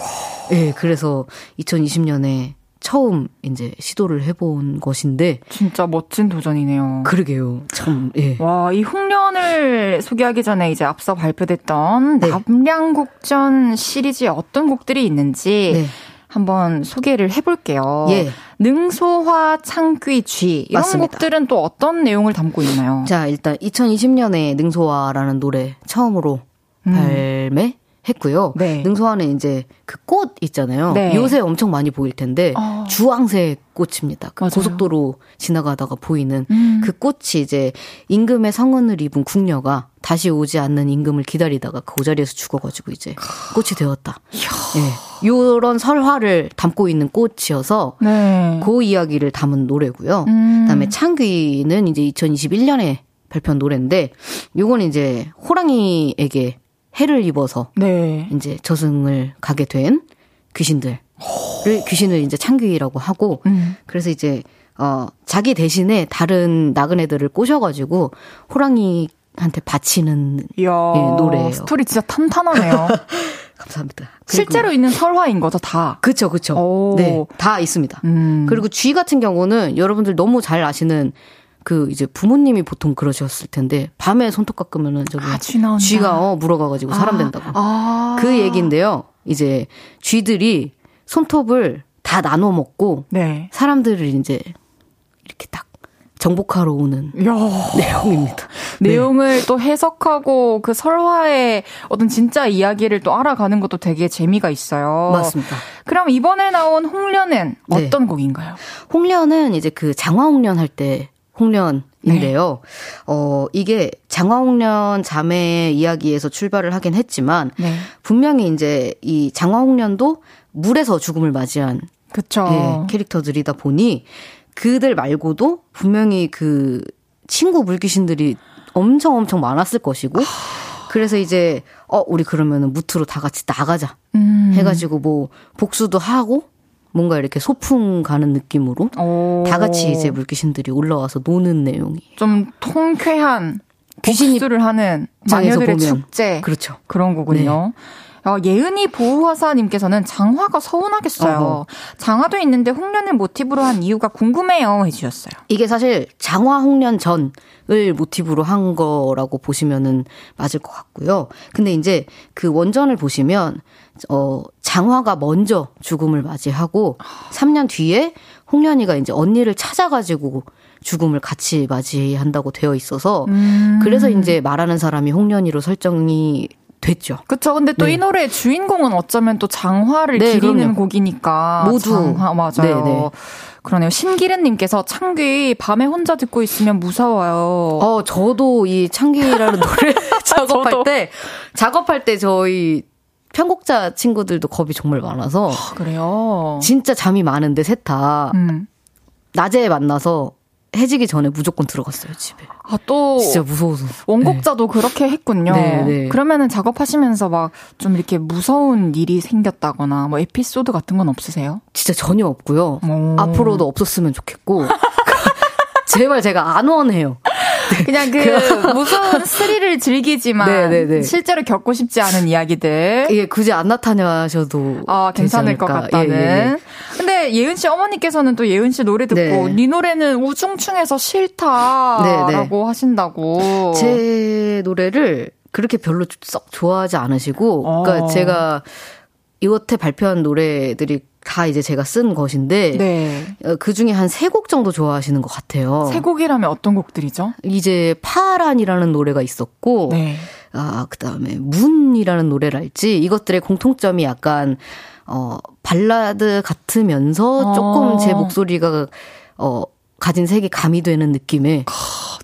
예, 네, 그래서 2020년에 처음 이제 시도를 해본 것인데. 진짜 멋진 도전이네요. 그러게요. 참, 예. 와, 이 흉년을 소개하기 전에 이제 앞서 발표됐던 네. 남량곡전 시리즈에 어떤 곡들이 있는지 네. 한번 소개를 해볼게요. 예. 능소화 창귀 쥐 이런 맞습니다. 곡들은 또 어떤 내용을 담고 있나요? 자 일단 2020년에 능소화라는 노래 처음으로 음. 발매 했고요. 네. 능소화는 이제 그 꽃 있잖아요. 네. 요새 엄청 많이 보일 텐데 어. 주황색 꽃입니다. 그 고속도로 지나가다가 보이는 음. 그 꽃이 이제 임금의 성은을 입은 궁녀가 다시 오지 않는 임금을 기다리다가 그 자리에서 죽어가지고 이제 꽃이 되었다. 예. 요런 설화를 담고 있는 꽃이어서 네. 그 이야기를 담은 노래고요. 음. 그다음에 창귀는 이제 2021년에 발표한 노래인데 요건 이제 호랑이에게 해를 입어서 네. 이제 저승을 가게 된 귀신들을 귀신을 이제 창귀라고 하고 음. 그래서 이제 어 자기 대신에 다른 나그네들을 꼬셔가지고 호랑이한테 바치는 이야, 예, 노래예요. 스토리 진짜 탄탄하네요. 감사합니다. 실제로 있는 설화인 거죠, 다. 그쵸, 그쵸. 네, 다 있습니다. 음. 그리고 쥐 같은 경우는 여러분들 너무 잘 아시는 그 이제 부모님이 보통 그러셨을 텐데 밤에 손톱 깎으면은 저기 아, 쥐 쥐가 어 물어가가지고 사람 아, 된다고 아. 그 얘기인데요. 이제 쥐들이 손톱을 다 나눠 먹고 네. 사람들을 이제 이렇게 딱 정복하러 오는 야. 내용입니다. 네. 내용을 또 해석하고 그 설화의 어떤 진짜 이야기를 또 알아가는 것도 되게 재미가 있어요. 맞습니다. 그럼 이번에 나온 홍련은 네. 어떤 네. 곡인가요? 홍련은 이제 그 장화홍련 할 때 홍련인데요. 네. 어, 이게 장화홍련 자매의 이야기에서 출발을 하긴 했지만 네. 분명히 이제 이 장화홍련도 물에서 죽음을 맞이한 그쵸. 예, 캐릭터들이다 보니 그들 말고도 분명히 그 친구 물귀신들이 엄청 엄청 많았을 것이고 그래서 이제 어 우리 그러면은 무트로 다 같이 나가자 음. 해가지고 뭐 복수도 하고 뭔가 이렇게 소풍 가는 느낌으로 오. 다 같이 이제 물귀신들이 올라와서 노는 내용이 좀 통쾌한 귀신을 하는 마녀들의 축제 그렇죠 그런 거군요. 네. 어, 예은이 보호화사님께서는 장화가 서운하겠어요. 어허. 장화도 있는데 홍련을 모티브로 한 이유가 궁금해요 해주셨어요. 이게 사실 장화 홍련 전을 모티브로 한 거라고 보시면은 맞을 것 같고요. 근데 이제 그 원전을 보시면 어, 장화가 먼저 죽음을 맞이하고 3년 뒤에 홍련이가 이제 언니를 찾아가지고 죽음을 같이 맞이한다고 되어 있어서 음. 그래서 이제 말하는 사람이 홍련이로 설정이 됐죠. 그쵸. 근데 또이 네. 노래 주인공은 어쩌면 또 장화를 네, 기리는 그럼요. 곡이니까. 모두. 장화, 맞아요. 네, 네. 그러네요. 신기른님께서 창귀 밤에 혼자 듣고 있으면 무서워요. 어, 저도 이 창귀라는 노래 작업할 때, 작업할 때 저희 편곡자 친구들도 겁이 정말 많아서. 아, 그래요? 진짜 잠이 많은데, 셋 다. 음. 낮에 만나서 해지기 전에 무조건 들어갔어요, 집에. 아, 또. 진짜 무서워서. 원곡자도 네. 그렇게 했군요. 네, 네. 그러면은 작업하시면서 막 좀 이렇게 무서운 일이 생겼다거나 뭐 에피소드 같은 건 없으세요? 진짜 전혀 없고요. 오. 앞으로도 없었으면 좋겠고. 제발 제가 안 원해요. 그냥 그 무서운 스릴을 즐기지만 네네네. 실제로 겪고 싶지 않은 이야기들. 예, 굳이 안 나타나셔도 아, 괜찮을 것 같다는. 예, 예, 예. 근데 예은 씨 어머니께서는 또 예은 씨 노래 듣고 네, 네 노래는 우중충해서 싫다라고 네네. 네. 하신다고. 제 노래를 그렇게 별로 썩 좋아하지 않으시고, 어. 그러니까 제가 이것에 발표한 노래들이 다 이제 제가 쓴 것인데 네. 어, 그 중에 한 세 곡 정도 좋아하시는 것 같아요. 세 곡이라면 어떤 곡들이죠? 이제 파란이라는 노래가 있었고 네. 아 그다음에 문이라는 노래랄지 이것들의 공통점이 약간 어 발라드 같으면서 조금 제 어. 목소리가 어 가진 색이 가미되는 느낌의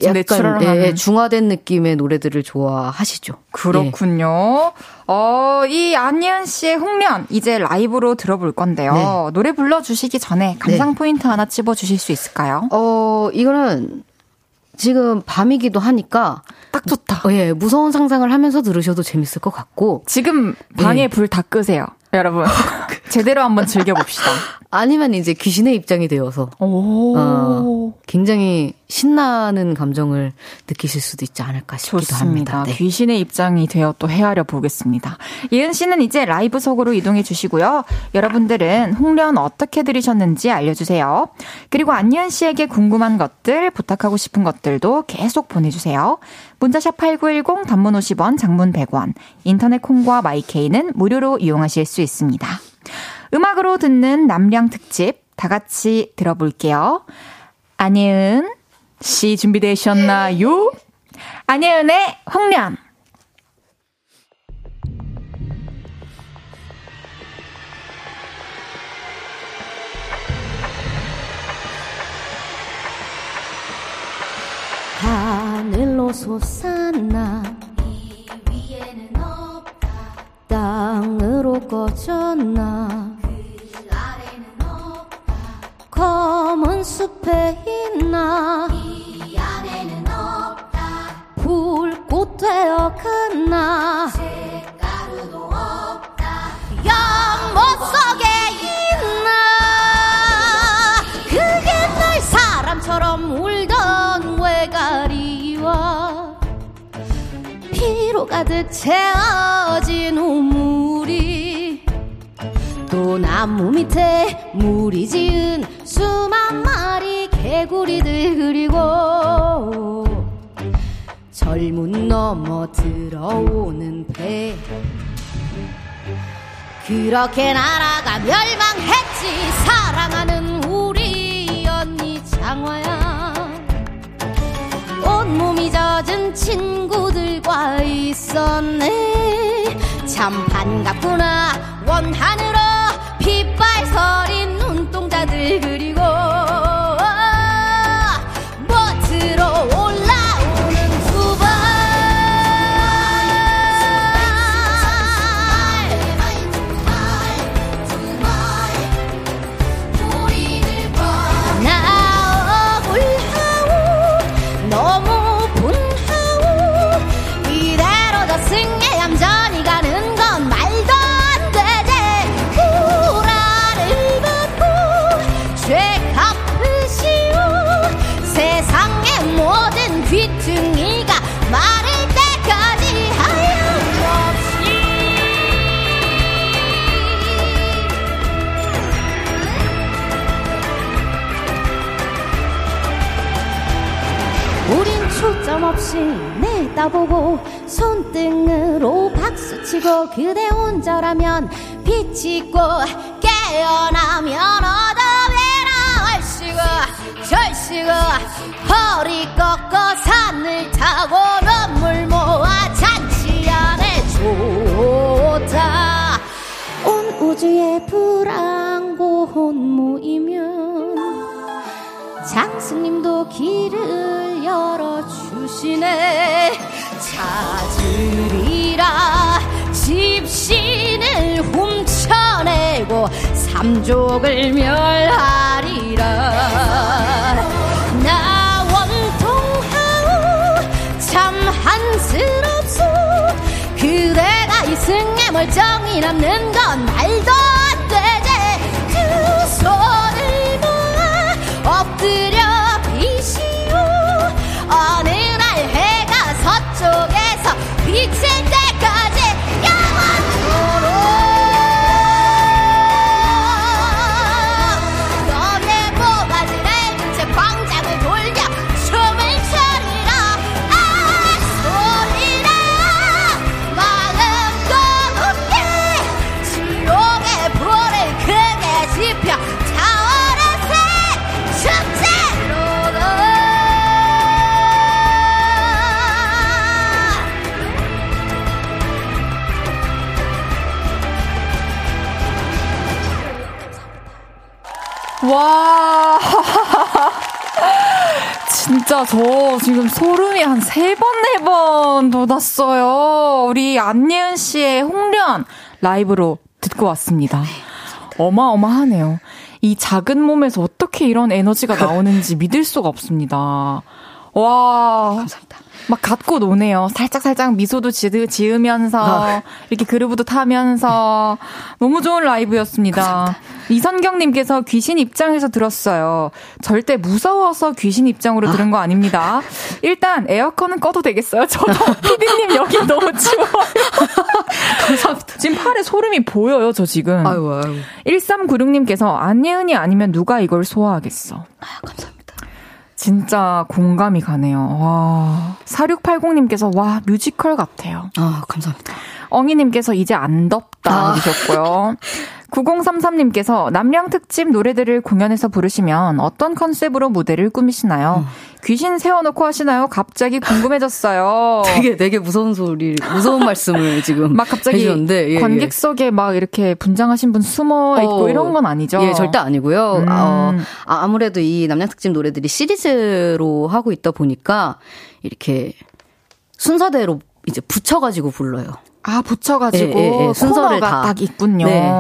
약간 예, 중화된 느낌의 노래들을 좋아하시죠. 그렇군요. 예. 어, 이 안예은 씨의 홍련 이제 라이브로 들어볼 건데요. 네. 노래 불러주시기 전에 감상 네. 포인트 하나 찝어주실 수 있을까요? 어, 이거는 지금 밤이기도 하니까 딱 좋다. 어, 예, 무서운 상상을 하면서 들으셔도 재밌을 것 같고 지금 방에 예. 불다 끄세요. 여러분 제대로 한번 즐겨봅시다. 아니면 이제 귀신의 입장이 되어서 어, 굉장히 신나는 감정을 느끼실 수도 있지 않을까 싶기도 좋습니다. 합니다. 네. 귀신의 입장이 되어 또 헤아려 보겠습니다. 예은 씨는 이제 라이브석으로 이동해 주시고요. 여러분들은 홍련 어떻게 들으셨는지 알려주세요. 그리고 안예은 씨에게 궁금한 것들, 부탁하고 싶은 것들도 계속 보내주세요. 문자샵 8910 단문 50원, 장문 100원, 인터넷 콩과 마이케이는 무료로 이용하실 수 있습니다. 음악으로 듣는 남량 특집 다 같이 들어볼게요. 안예은 씨 준비되셨나요? 안예은의 홍련 하늘로 솟았나 땅으로 꺼졌나? 그 아래는 없다 검은 숲에 있나? 이 안에는 없다 불꽃 되어 갔나? 색가루도 없다 연못 속에 있나? 그게 날 사람처럼 울던 외가리와 피로 가득 채워 나무 밑에 물이 지은 수만 마리 개구리들 그리고 젊은 넘어 들어오는 배. 그렇게 나라가 멸망했지. 사랑하는 우리 언니 장화야. 온몸이 젖은 친구들과 있었네. 참 반갑구나. 원하늘로 핏발 서린 눈동자들 그리고 없이 내다보고 손등으로 박수치고 그대 혼자라면 빛이 있고 깨어나면 어둠이라 얼씨구 절씨구. 허리 꺾어 산을 타고 눈물 모아 잔치 안에 좋다. 온 우주에 불안고 모이면 장수님도 길을 열어주시네 찾으리라 집신을 훔쳐내고 삼족을 멸하리라. 나 원통하오 참 한스럽소. 그대가 이승에 멀쩡히 남는 건말 진짜 저 지금 소름이 한 세 번, 네 번 돋았어요. 우리 안예은 씨의 홍련 라이브로 듣고 왔습니다. 어마어마하네요. 이 작은 몸에서 어떻게 이런 에너지가 나오는지 믿을 수가 없습니다. 와. 감사합니다. 막 갖고 노네요. 살짝 살짝 미소도 지, 으면서 아. 이렇게 그루브도 타면서 너무 좋은 라이브였습니다. 감사합니다. 이선경님께서 귀신 입장에서 들었어요. 절대 무서워서 귀신 입장으로 아. 들은 거 아닙니다. 일단 에어컨은 꺼도 되겠어요? 저도 피디님 여기 너무 추워요. 감사합니다. 지금 팔에 소름이 보여요, 저 지금. 아유, 아유. 1396님께서 안예은이 아니면 누가 이걸 소화하겠어. 아, 감사합니다. 진짜 공감이 가네요. 와. 4680님께서 와, 뮤지컬 같아요. 아, 감사합니다. 엉이님께서 이제 안 덥다 아. 해주셨고요. 9033님께서 남량 특집 노래들을 공연에서 부르시면 어떤 컨셉으로 무대를 꾸미시나요? 음. 귀신 세워놓고 하시나요? 갑자기 궁금해졌어요. 되게 되게 무서운 소리, 무서운 말씀을 지금 막 갑자기 해주셨는데, 예, 관객석에 막 이렇게 분장하신 분 숨어 있고 어, 이런 건 아니죠? 예, 절대 아니고요. 음. 어, 아, 아무래도 이 남량 특집 노래들이 시리즈로 하고 있다 보니까 이렇게 순서대로 이제 붙여가지고 불러요. 아, 붙여가지고 예, 예, 예. 순서를 다. 딱 있군요. 네,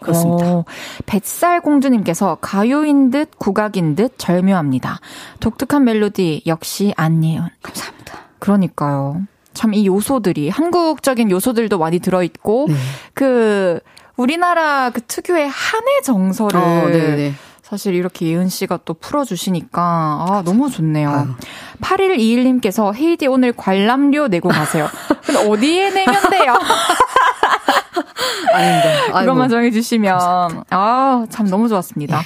그렇습니다. 오, 뱃살 공주님께서 가요인 듯 국악인 듯 절묘합니다. 독특한 멜로디 역시 안예은. 감사합니다. 그러니까요. 참 이 요소들이 한국적인 요소들도 많이 들어있고 네. 그 우리나라 그 특유의 한의 정서를 어, 네, 네. 사실 이렇게 예은 씨가 또 풀어주시니까, 아, 너무 좋네요. 아유. 8121님께서 헤이디 오늘 관람료 내고 가세요. 근데 어디에 내면 돼요? 아닙니다. 그것만 정해주시면. 아, 참 너무 좋았습니다. 예.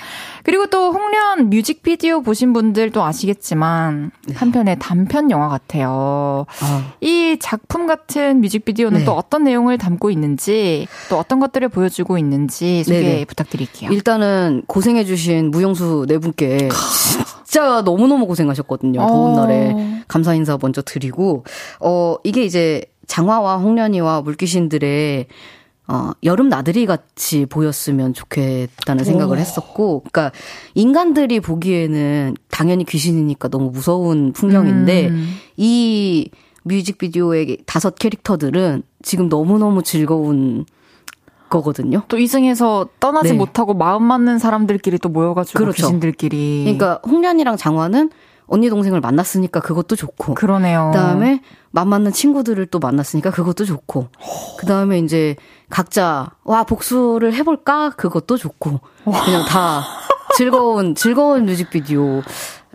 그리고 또 홍련 뮤직비디오 보신 분들도 아시겠지만 네. 한편의 단편 영화 같아요. 아. 이 작품 같은 뮤직비디오는 네. 또 어떤 내용을 담고 있는지 또 어떤 것들을 보여주고 있는지 소개 네네. 부탁드릴게요. 일단은 고생해주신 무용수 네 분께 진짜 너무너무 고생하셨거든요. 더운 어. 날에 감사 인사 먼저 드리고 어 이게 이제 장화와 홍련이와 물귀신들의 어, 여름 나들이 같이 보였으면 좋겠다는 생각을 오. 했었고, 그러니까 인간들이 보기에는 당연히 귀신이니까 너무 무서운 풍경인데, 음. 이 뮤직비디오의 다섯 캐릭터들은 지금 너무너무 즐거운 거거든요. 또 이승에서 떠나지 네. 못하고 마음 맞는 사람들끼리 또 모여가지고 그렇죠. 귀신들끼리. 그러니까 홍련이랑 장화는 언니 동생을 만났으니까 그것도 좋고. 그러네요. 그다음에 맘 맞는 친구들을 또 만났으니까 그것도 좋고. 그다음에 이제 각자 와 복수를 해볼까 그것도 좋고 그냥 다 즐거운 즐거운 뮤직비디오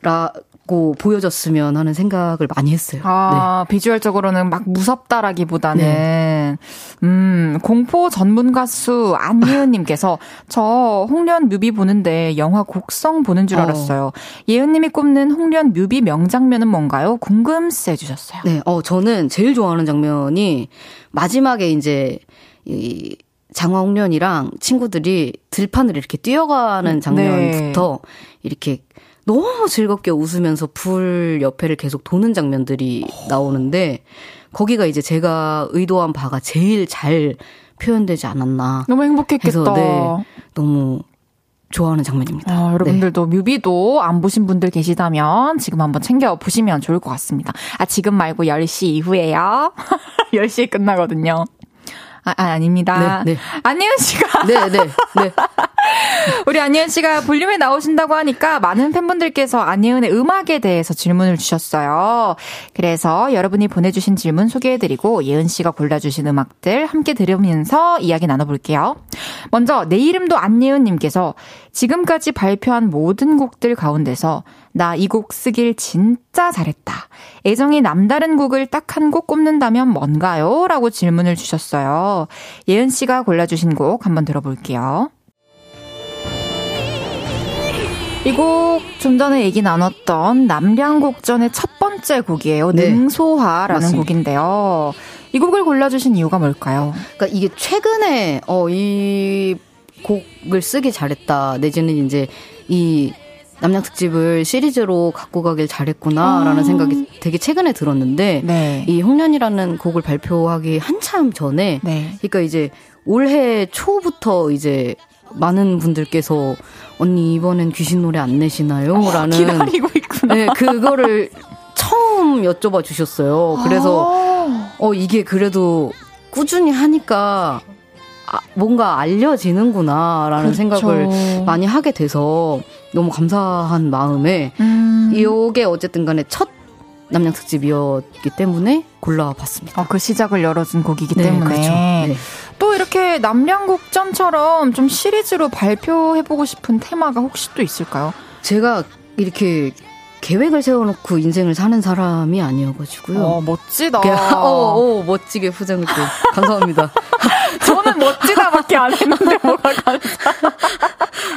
라 고 보여졌으면 하는 생각을 많이 했어요. 아, 네. 비주얼적으로는 막 무섭다라기보다는 네. 음, 공포 전문 가수 안예은 님께서 저 홍련 뮤비 보는데 영화 곡성 보는 줄 어. 알았어요. 어. 예은 님이 꼽는 홍련 뮤비 명장면은 뭔가요? 궁금해 주셨어요. 네. 어, 저는 제일 좋아하는 장면이 마지막에 이제 이 장화홍련이랑 친구들이 들판을 이렇게 뛰어가는 장면부터 네. 이렇게 너무 즐겁게 웃으면서 불 옆에를 계속 도는 장면들이 나오는데 거기가 이제 제가 의도한 바가 제일 잘 표현되지 않았나. 너무 행복했겠다. 해서, 네, 너무 좋아하는 장면입니다. 아, 여러분들도 네. 뮤비도 안 보신 분들 계시다면 지금 한번 챙겨 보시면 좋을 것 같습니다. 아, 지금 말고 10시 이후에요. 10시에 끝나거든요. 아, 아 아닙니다. 네, 네. 안예은 씨가. 네, 네, 네. 우리 안예은 씨가 볼륨에 나오신다고 하니까 많은 팬분들께서 안예은의 음악에 대해서 질문을 주셨어요. 그래서 여러분이 보내주신 질문 소개해드리고 예은 씨가 골라주신 음악들 함께 들으면서 이야기 나눠볼게요. 먼저 내 이름도 안예은님께서 지금까지 발표한 모든 곡들 가운데서 나 이 곡 쓰길 진짜 잘했다. 애정이 남다른 곡을 딱 한 곡 꼽는다면 뭔가요? 라고 질문을 주셨어요. 예은 씨가 골라주신 곡 한번 들어볼게요. 이곡좀 전에 얘기 나눴던 남량곡전의 첫 번째 곡이에요. 네. 능소화라는 맞습니다. 곡인데요. 이 곡을 골라주신 이유가 뭘까요? 그러니까 이게 최근에 어, 이 곡을 쓰기 잘했다. 내지는 이제 이 남양 특집을 시리즈로 갖고 가길 잘했구나라는 아. 생각이 되게 최근에 들었는데 네. 이 홍련이라는 곡을 발표하기 한참 전에 네. 그러니까 이제 올해 초부터 이제 많은 분들께서 언니 이번엔 귀신 노래 안 내시나요? 어, 라는 기다리고 있구나. 네, 그거를 처음 여쭤봐 주셨어요. 그래서 아. 어 이게 그래도 꾸준히 하니까 아, 뭔가 알려지는구나라는 그렇죠. 생각을 많이 하게 돼서 너무 감사한 마음에 음. 이게 어쨌든 간에 첫 남양 특집이었기 때문에 골라봤습니다. 아, 그 시작을 열어준 곡이기 네, 때문에. 그렇죠. 네. 또 이렇게 남양국전처럼 좀 시리즈로 발표해보고 싶은 테마가 혹시 또 있을까요? 제가 이렇게 계획을 세워놓고 인생을 사는 사람이 아니어가지고요. 어, 멋지다. 어, 어, 멋지게 포장을 또. 감사합니다. 저는 멋지다밖에 안 했는데 뭐가 감사.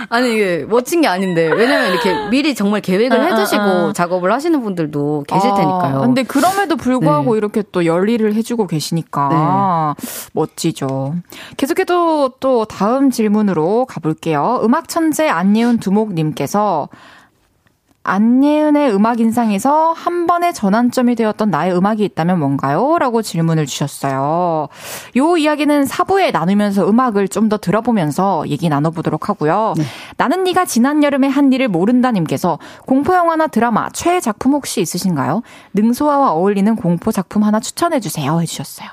아니 이게 멋진 게 아닌데 왜냐면 이렇게 미리 정말 계획을 아, 해두시고 아, 아. 작업을 하시는 분들도 계실 아, 테니까요. 근데 그럼에도 불구하고 네. 이렇게 또 열일을 해주고 계시니까 네. 멋지죠. 계속해도 또 다음 질문으로 가볼게요. 음악 천재 안예은 두목님께서 안예은의 음악 인상에서 한 번의 전환점이 되었던 나의 음악이 있다면 뭔가요? 라고 질문을 주셨어요. 요 이야기는 사부에 나누면서 음악을 좀 더 들어보면서 얘기 나눠보도록 하고요. 네. 나는 네가 지난 여름에 한 일을 모른다님께서 공포 영화나 드라마 최애 작품 혹시 있으신가요? 능소화와 어울리는 공포 작품 하나 추천해주세요 해주셨어요.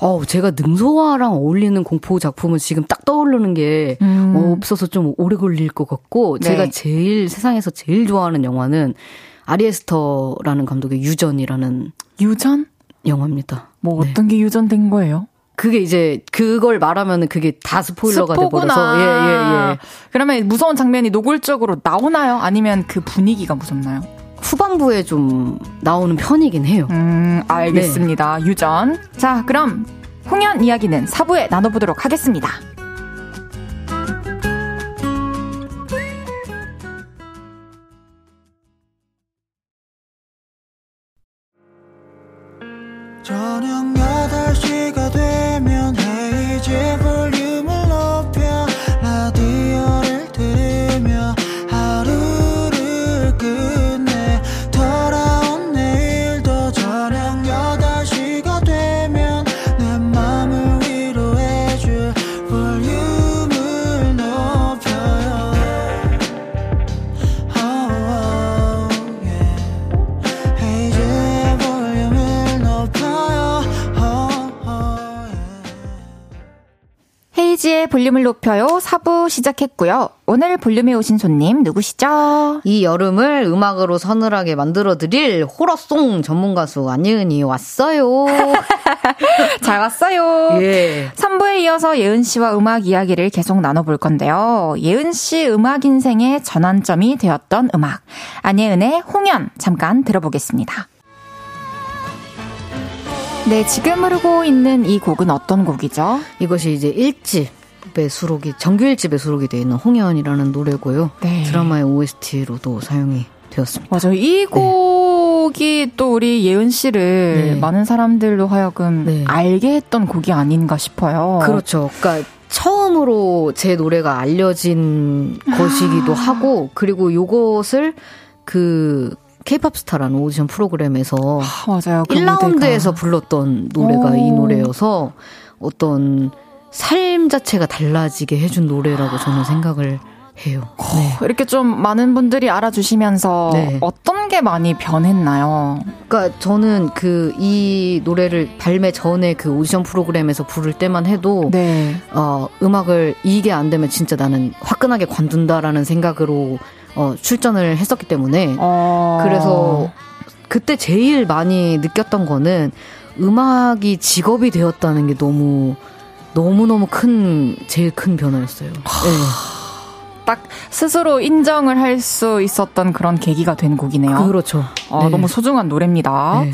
어, 제가 능소화랑 어울리는 공포 작품은 지금 딱 떠오르는 게 음. 없어서 좀 오래 걸릴 것 같고 네. 제가 제일 세상에서 제일 좋아하는 영화 영화는 아리에스터라는 감독의 유전이라는 유전 영화입니다. 뭐 네. 어떤 게 유전된 거예요? 그게 이제 그걸 말하면은 그게 다 스포일러가 돼버려서 예예예. 예, 예. 그러면 무서운 장면이 노골적으로 나오나요? 아니면 그 분위기가 무섭나요? 후반부에 좀 나오는 편이긴 해요. 음 알겠습니다. 네. 유전. 자 그럼 홍연 이야기는 사부에 나눠보도록 하겠습니다. 볼륨을 높여요. 4부 시작했고요. 오늘 볼륨에 오신 손님 누구시죠? 이 여름을 음악으로 서늘하게 만들어 드릴 호러송 전문 가수 안예은이 왔어요. 잘 왔어요. 예. 3부에 이어서 예은 씨와 음악 이야기를 계속 나눠볼 건데요. 예은 씨 음악 인생의 전환점이 되었던 음악. 안예은의 홍연 잠깐 들어보겠습니다. 네, 지금 흐르고 있는 이 곡은 어떤 곡이죠? 이것이 이제 1집 에 수록이, 정규 1집에 수록이 되어 있는 홍연이라는 노래고요. 네. 드라마의 OST로도 사용이 되었습니다. 맞아요. 이 네. 곡이 네. 또 우리 예은 씨를 네. 많은 사람들로 하여금 네. 알게 했던 곡이 아닌가 싶어요. 그렇죠. 그러니까 처음으로 제 노래가 알려진 것이기도 아. 하고, 그리고 요것을 그 케이팝 스타라는 오디션 프로그램에서 아, 맞아요. 그 1라운드에서 불렀던 노래가 오. 이 노래여서 어떤 삶 자체가 달라지게 해준 노래라고 저는 생각을 해요. 네. 이렇게 좀 많은 분들이 알아주시면서 네. 어떤 게 많이 변했나요? 그러니까 저는 그 이 노래를 발매 전에 그 오디션 프로그램에서 부를 때만 해도 네. 어 음악을 이게 안 되면 진짜 나는 화끈하게 관둔다라는 생각으로 어, 출전을 했었기 때문에 어... 그래서 그때 제일 많이 느꼈던 거는 음악이 직업이 되었다는 게 너무 너무너무 큰 제일 큰 변화였어요. 네. 딱 스스로 인정을 할 수 있었던 그런 계기가 된 곡이네요. 그렇죠. 어, 네. 너무 소중한 노래입니다. 네.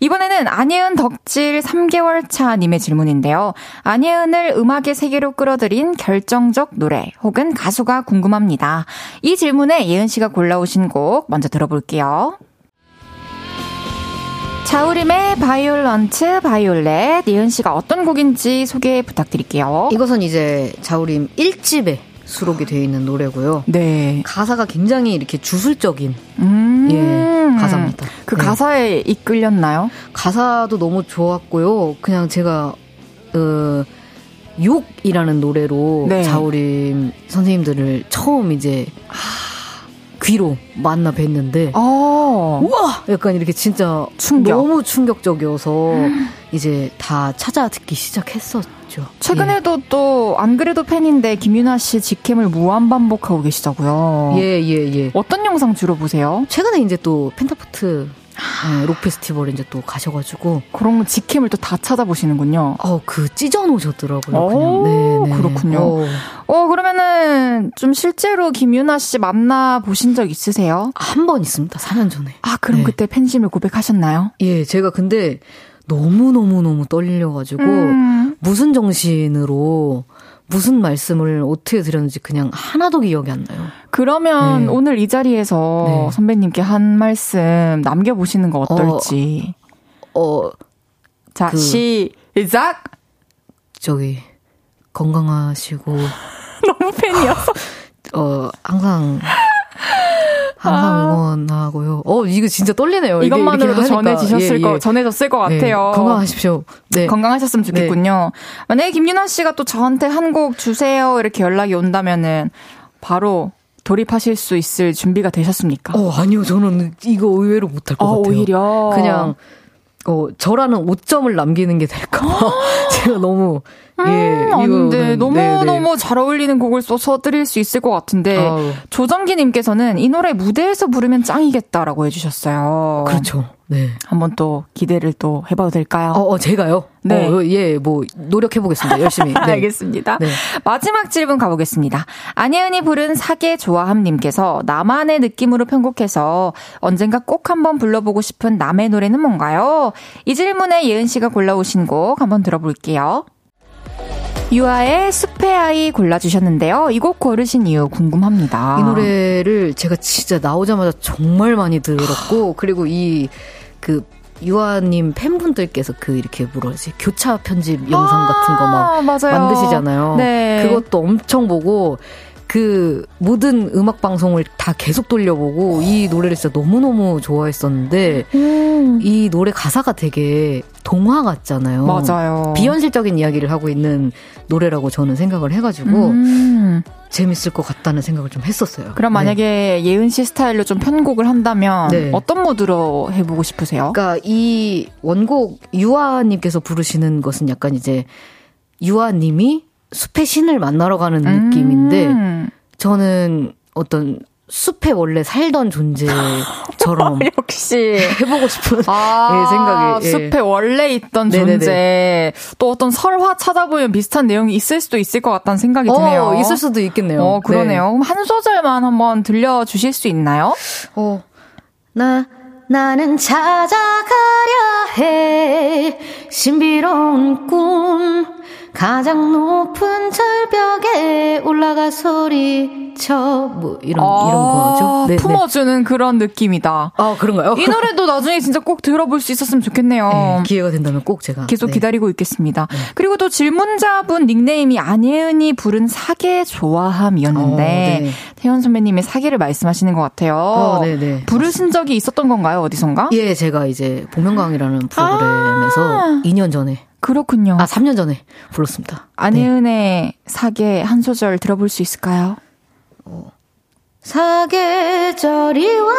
이번에는 안예은 덕질 3개월 차 님의 질문인데요. 안예은을 음악의 세계로 끌어들인 결정적 노래 혹은 가수가 궁금합니다. 이 질문에 예은 씨가 골라오신 곡 먼저 들어볼게요. 자우림의 Violent Violet 예은 씨가 어떤 곡인지 소개 부탁드릴게요. 이것은 이제 자우림 1집에 수록이 되어 있는 노래고요. 네. 가사가 굉장히 이렇게 주술적인 음~ 예, 가사입니다. 그 네. 가사에 이끌렸나요? 가사도 너무 좋았고요. 그냥 제가 어 욕이라는 노래로 네. 자우림 선생님들을 처음 이제 귀로 만나 뵀는데 어. 우와 약간 이렇게 진짜 충격. 너무 충격적이어서 이제 다 찾아 듣기 시작했었죠. 최근에도 예. 또안 그래도 팬인데 김윤아 씨 직캠을 무한 반복하고 계시다고요. 예예 예. 예, 예. 어떤 영상 주로 보세요? 최근에 이제 또 펜타포트 네, 록 페스티벌 이제 또 가셔가지고 그런 직캠을 또 다 찾아보시는군요. 어, 그 찢어 놓으셨더라고요. 그냥. 네, 네. 그렇군요. 어. 어. 그러면은 좀 실제로 김유나 씨 만나 보신 적 있으세요? 한 번 있습니다. 4년 전에. 아, 그럼 네. 그때 팬심을 고백하셨나요? 예, 제가 근데 너무 너무 너무 떨려가지고 음. 무슨 정신으로 무슨 말씀을 어떻게 드렸는지 그냥 하나도 기억이 안 나요. 그러면 네. 오늘 이 자리에서 네. 선배님께 한 말씀 남겨보시는 거 어떨지. 어, 어 자, 그, 시작! 저기, 건강하시고. 너무 팬이어서. 어, 항상 항상 아. 응원하고요. 어, 이거 진짜 떨리네요. 이것만으로도 전해지셨을 예, 예. 거, 전해졌을 것 네, 같아요. 네, 건강하십시오. 네. 건강하셨으면 좋겠군요. 네. 만약에 김윤아 씨가 또 저한테 한 곡 주세요. 이렇게 연락이 온다면은 바로 돌입하실 수 있을 준비가 되셨습니까? 어, 아니요. 저는 이거 의외로 못할 것 어, 같아요. 오히려. 그냥, 어, 저라는 5점을 남기는 게 될까 봐. 제가 너무 음, 예, 안돼 너무 네네. 네. 너무 잘 어울리는 곡을 써드릴 수 있을 것 같은데 아우. 조정기님께서는 이 노래 무대에서 부르면 짱이겠다라고 해주셨어요. 그렇죠. 네. 한번 또 기대를 또 해봐도 될까요? 어, 어 제가요? 네. 어, 예, 뭐 노력해보겠습니다. 열심히. 네. 알겠습니다. 네. 마지막 질문 가보겠습니다. 안예은이 부른 사계 좋아함님께서 나만의 느낌으로 편곡해서 언젠가 꼭 한번 불러보고 싶은 남의 노래는 뭔가요? 이 질문에 예은 씨가 골라오신 곡 한번 들어볼게요. 유아의 숲의 아이 골라주셨는데요. 이 곡 고르신 이유 궁금합니다. 이 노래를 제가 진짜 나오자마자 정말 많이 들었고, 그리고 이, 그, 유아님 팬분들께서 그 이렇게 뭐라지 교차 편집 영상 아~ 같은 거 막 만드시잖아요. 네. 그것도 엄청 보고 그 모든 음악 방송을 다 계속 돌려보고 이 노래를 진짜 너무너무 좋아했었는데 음. 이 노래 가사가 되게 동화 같잖아요. 맞아요. 비현실적인 이야기를 하고 있는 노래라고 저는 생각을 해가지고 음. 재밌을 것 같다는 생각을 좀 했었어요. 그럼 만약에 네. 예은 씨 스타일로 좀 편곡을 한다면 네. 어떤 모드로 해보고 싶으세요? 그러니까 이 원곡 유아님께서 부르시는 것은 약간 이제 유아님이 숲의 신을 만나러 가는 음. 느낌인데 저는 어떤 숲에 원래 살던 존재처럼 역시 해보고 싶은 아, 예, 생각이 예. 숲에 원래 있던 네네네. 존재 또 어떤 설화 찾아보면 비슷한 내용이 있을 수도 있을 것 같다는 생각이 어, 드네요. 있을 수도 있겠네요. 어, 그러네요. 네. 그럼 한 소절만 한번 들려주실 수 있나요? 어, 나 나는 찾아가려 해 신비로운 꿈 가장 높은 절벽에 올라가 소리쳐 뭐 이런 아, 이런 거죠. 네, 네, 품어주는 그런 느낌이다. 아 그런가요? 이 노래도 나중에 진짜 꼭 들어볼 수 있었으면 좋겠네요. 네, 기회가 된다면 꼭 제가 계속 네. 기다리고 있겠습니다. 네. 그리고 또 질문자분 닉네임이 안예은이 부른 사계 좋아함이었는데 어, 네. 태연 선배님의 사계를 말씀하시는 것 같아요. 어, 네네. 부르신 적이 있었던 건가요 어디선가? 예, 제가 이제 복면가왕이라는 프로그램에서 아~ 2년 전에 그렇군요. 아, 3년 전에 불렀습니다. 안혜은의 네. 사계 한 소절 들어볼 수 있을까요? 어. 사계절이 와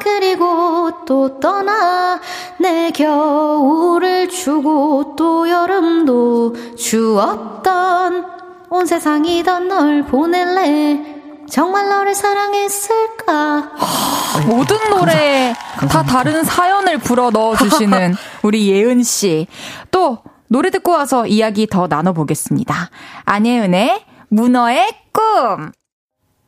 그리고 또 떠나 내 겨울을 주고 또 여름도 주었던 온 세상이던 널 보낼래 정말 너를 사랑했을까? 모든 노래에 다 다른 사연을 불어 넣어주시는 우리 예은 씨. 또 노래 듣고 와서 이야기 더 나눠보겠습니다. 안예은의 문어의 꿈.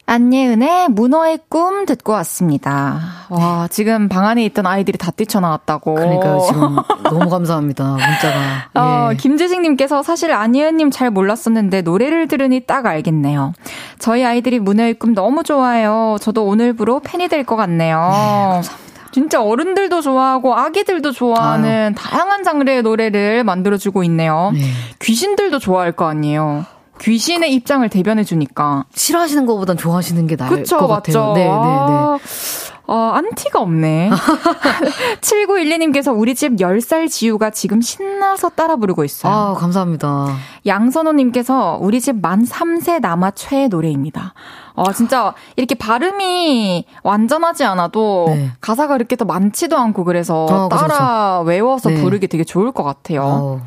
안예은의 문어의 꿈 듣고 왔습니다. 와, 지금 방 안에 있던 아이들이 다 뛰쳐나왔다고. 그러니까요, 지금 너무 감사합니다, 문자가. 어, 예. 김재식님께서 사실 안예은님 잘 몰랐었는데 노래를 들으니 딱 알겠네요. 저희 아이들이 문어의 꿈 너무 좋아해요. 저도 오늘부로 팬이 될 것 같네요. 네, 감사합니다. 진짜 어른들도 좋아하고 아기들도 좋아하는 아유. 다양한 장르의 노래를 만들어주고 있네요. 네. 귀신들도 좋아할 거 아니에요. 귀신의 입장을 대변해 주니까 싫어하시는 것보단 좋아하시는 게 나을 그쵸, 것 맞죠? 같아요. 네, 네, 네. 어, 안티가 없네. 7912님께서 우리 집 10살 지우가 지금 신나서 따라 부르고 있어요. 아, 감사합니다. 양선호님께서 우리 집 만 3세 남아 최애 노래입니다. 어, 진짜 이렇게 발음이 완전하지 않아도 네. 가사가 이렇게 또 많지도 않고 그래서 어, 따라 그렇죠. 외워서 네. 부르기 되게 좋을 것 같아요. 어.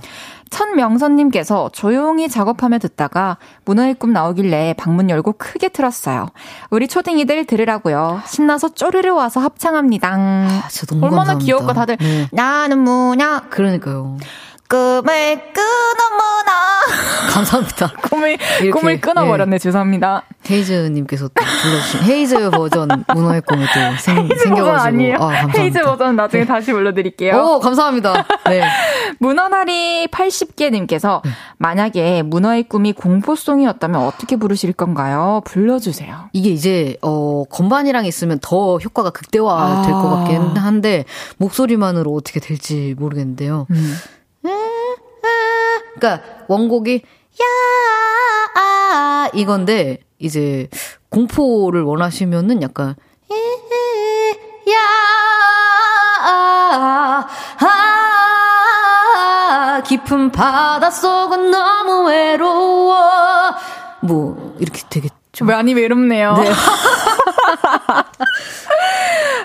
천명선님께서 조용히 작업하며 듣다가 문어의 꿈 나오길래 방문 열고 크게 틀었어요. 우리 초딩이들 들으라고요. 신나서 쪼르르 와서 합창합니다. 아, 얼마나 감사합니다. 귀엽고 다들 네. 나는 뭐냐. 그러니까요. 꿈을 끊어보나. 감사합니다. 꿈을, 꿈을 끊어버렸네. 네. 죄송합니다. 헤이즈님께서 또 불러주신 헤이즈 버전 문어의 꿈이 또 생, 헤이즈 생겨가지고. 버전 아니에요. 아, 헤이즈 버전 나중에 네. 다시 불러드릴게요. 오, 감사합니다. 네. 문어나리 80개님께서 네. 만약에 문어의 꿈이 공포송이었다면 어떻게 부르실 건가요? 불러주세요. 이게 이제, 어, 건반이랑 있으면 더 효과가 극대화 될것 아. 같긴 한데, 목소리만으로 어떻게 될지 모르겠는데요. 음. 그러니까 원곡이 야 아, 이건데 이제 공포를 원하시면은 약간 야 아, 아, 깊은 바닷속은 너무 외로워 뭐 이렇게 되게 좀 많이 외롭네요. 네.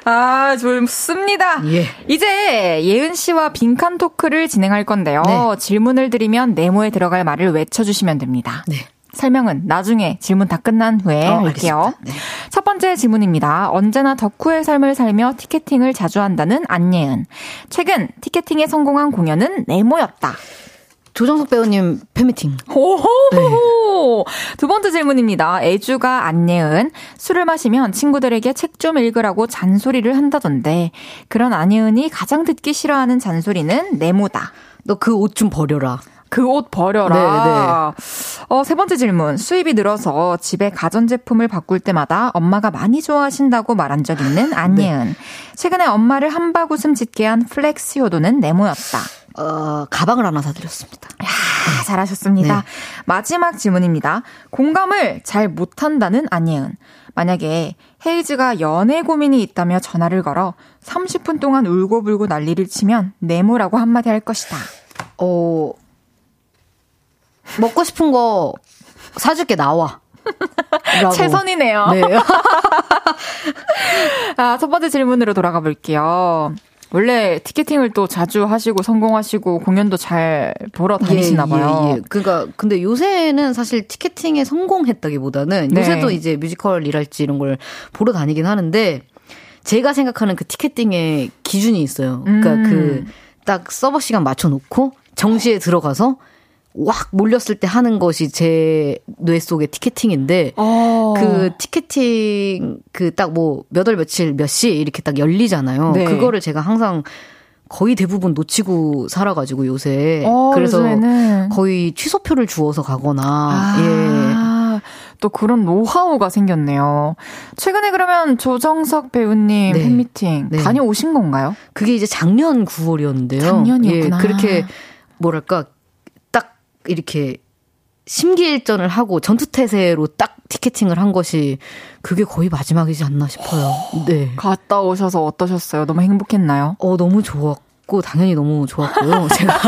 아, 좋습니다. 예. 이제 예은 씨와 빈칸 토크를 진행할 건데요. 네. 질문을 드리면 네모에 들어갈 말을 외쳐주시면 됩니다. 네. 설명은 나중에 질문 다 끝난 후에 어, 할게요. 네. 첫 번째 질문입니다. 언제나 덕후의 삶을 살며 티켓팅을 자주 한다는 안예은. 최근 티켓팅에 성공한 공연은 네모였다. 조정석 배우님 팬미팅. 호호! 네. 두 번째 질문입니다. 애주가 안예은. 술을 마시면 친구들에게 책 좀 읽으라고 잔소리를 한다던데, 그런 안예은이 가장 듣기 싫어하는 잔소리는 네모다. 너 그 옷 좀 버려라. 그 옷 버려라. 네, 네. 어, 세 번째 질문. 수입이 늘어서 집에 가전제품을 바꿀 때마다 엄마가 많이 좋아하신다고 말한 적 있는 안예은. 네. 최근에 엄마를 한박 웃음 짓게 한 flex 효도는 네모였다. 어, 가방을 하나 사드렸습니다. 야, 잘하셨습니다. 네. 마지막 질문입니다. 공감을 잘 못한다는 안예은. 만약에 헤이즈가 연애 고민이 있다며 전화를 걸어 30분 동안 울고불고 난리를 치면 네모라고 한마디 할 것이다. 어, 먹고 싶은 거 사줄게 나와. 최선이네요. 네. 아, 첫 번째 질문으로 돌아가 볼게요. 원래 티켓팅을 또 자주 하시고 성공하시고 공연도 잘 보러 다니시나 봐요. 예, 예, 예. 그러니까 근데 요새는 사실 티켓팅에 성공했다기보다는 네. 요새도 이제 뮤지컬 일할지 이런 걸 보러 다니긴 하는데 제가 생각하는 그 티켓팅의 기준이 있어요. 그러니까 음. 그딱 서버 시간 맞춰 놓고 정시에 들어가서 확 몰렸을 때 하는 것이 제 뇌 속의 티켓팅인데 어. 그 티켓팅 그 딱 뭐 몇 월 며칠 몇 시 이렇게 딱 열리잖아요. 네. 그거를 제가 항상 거의 대부분 놓치고 살아가지고 요새 어, 그래서 요즘에는. 거의 취소표를 주어서 가거나 아. 예. 또 그런 노하우가 생겼네요. 최근에 그러면 조정석 배우님 네. 팬미팅 네. 다녀오신 건가요? 그게 이제 작년 9월이었는데요. 작년이었구나. 예, 그렇게 뭐랄까 이렇게 심기일전을 하고 전투태세로 딱 티켓팅을 한 것이 그게 거의 마지막이지 않나 싶어요. 네. 갔다 오셔서 어떠셨어요? 너무 행복했나요? 어, 너무 좋았고, 당연히 너무 좋았고요. 제가,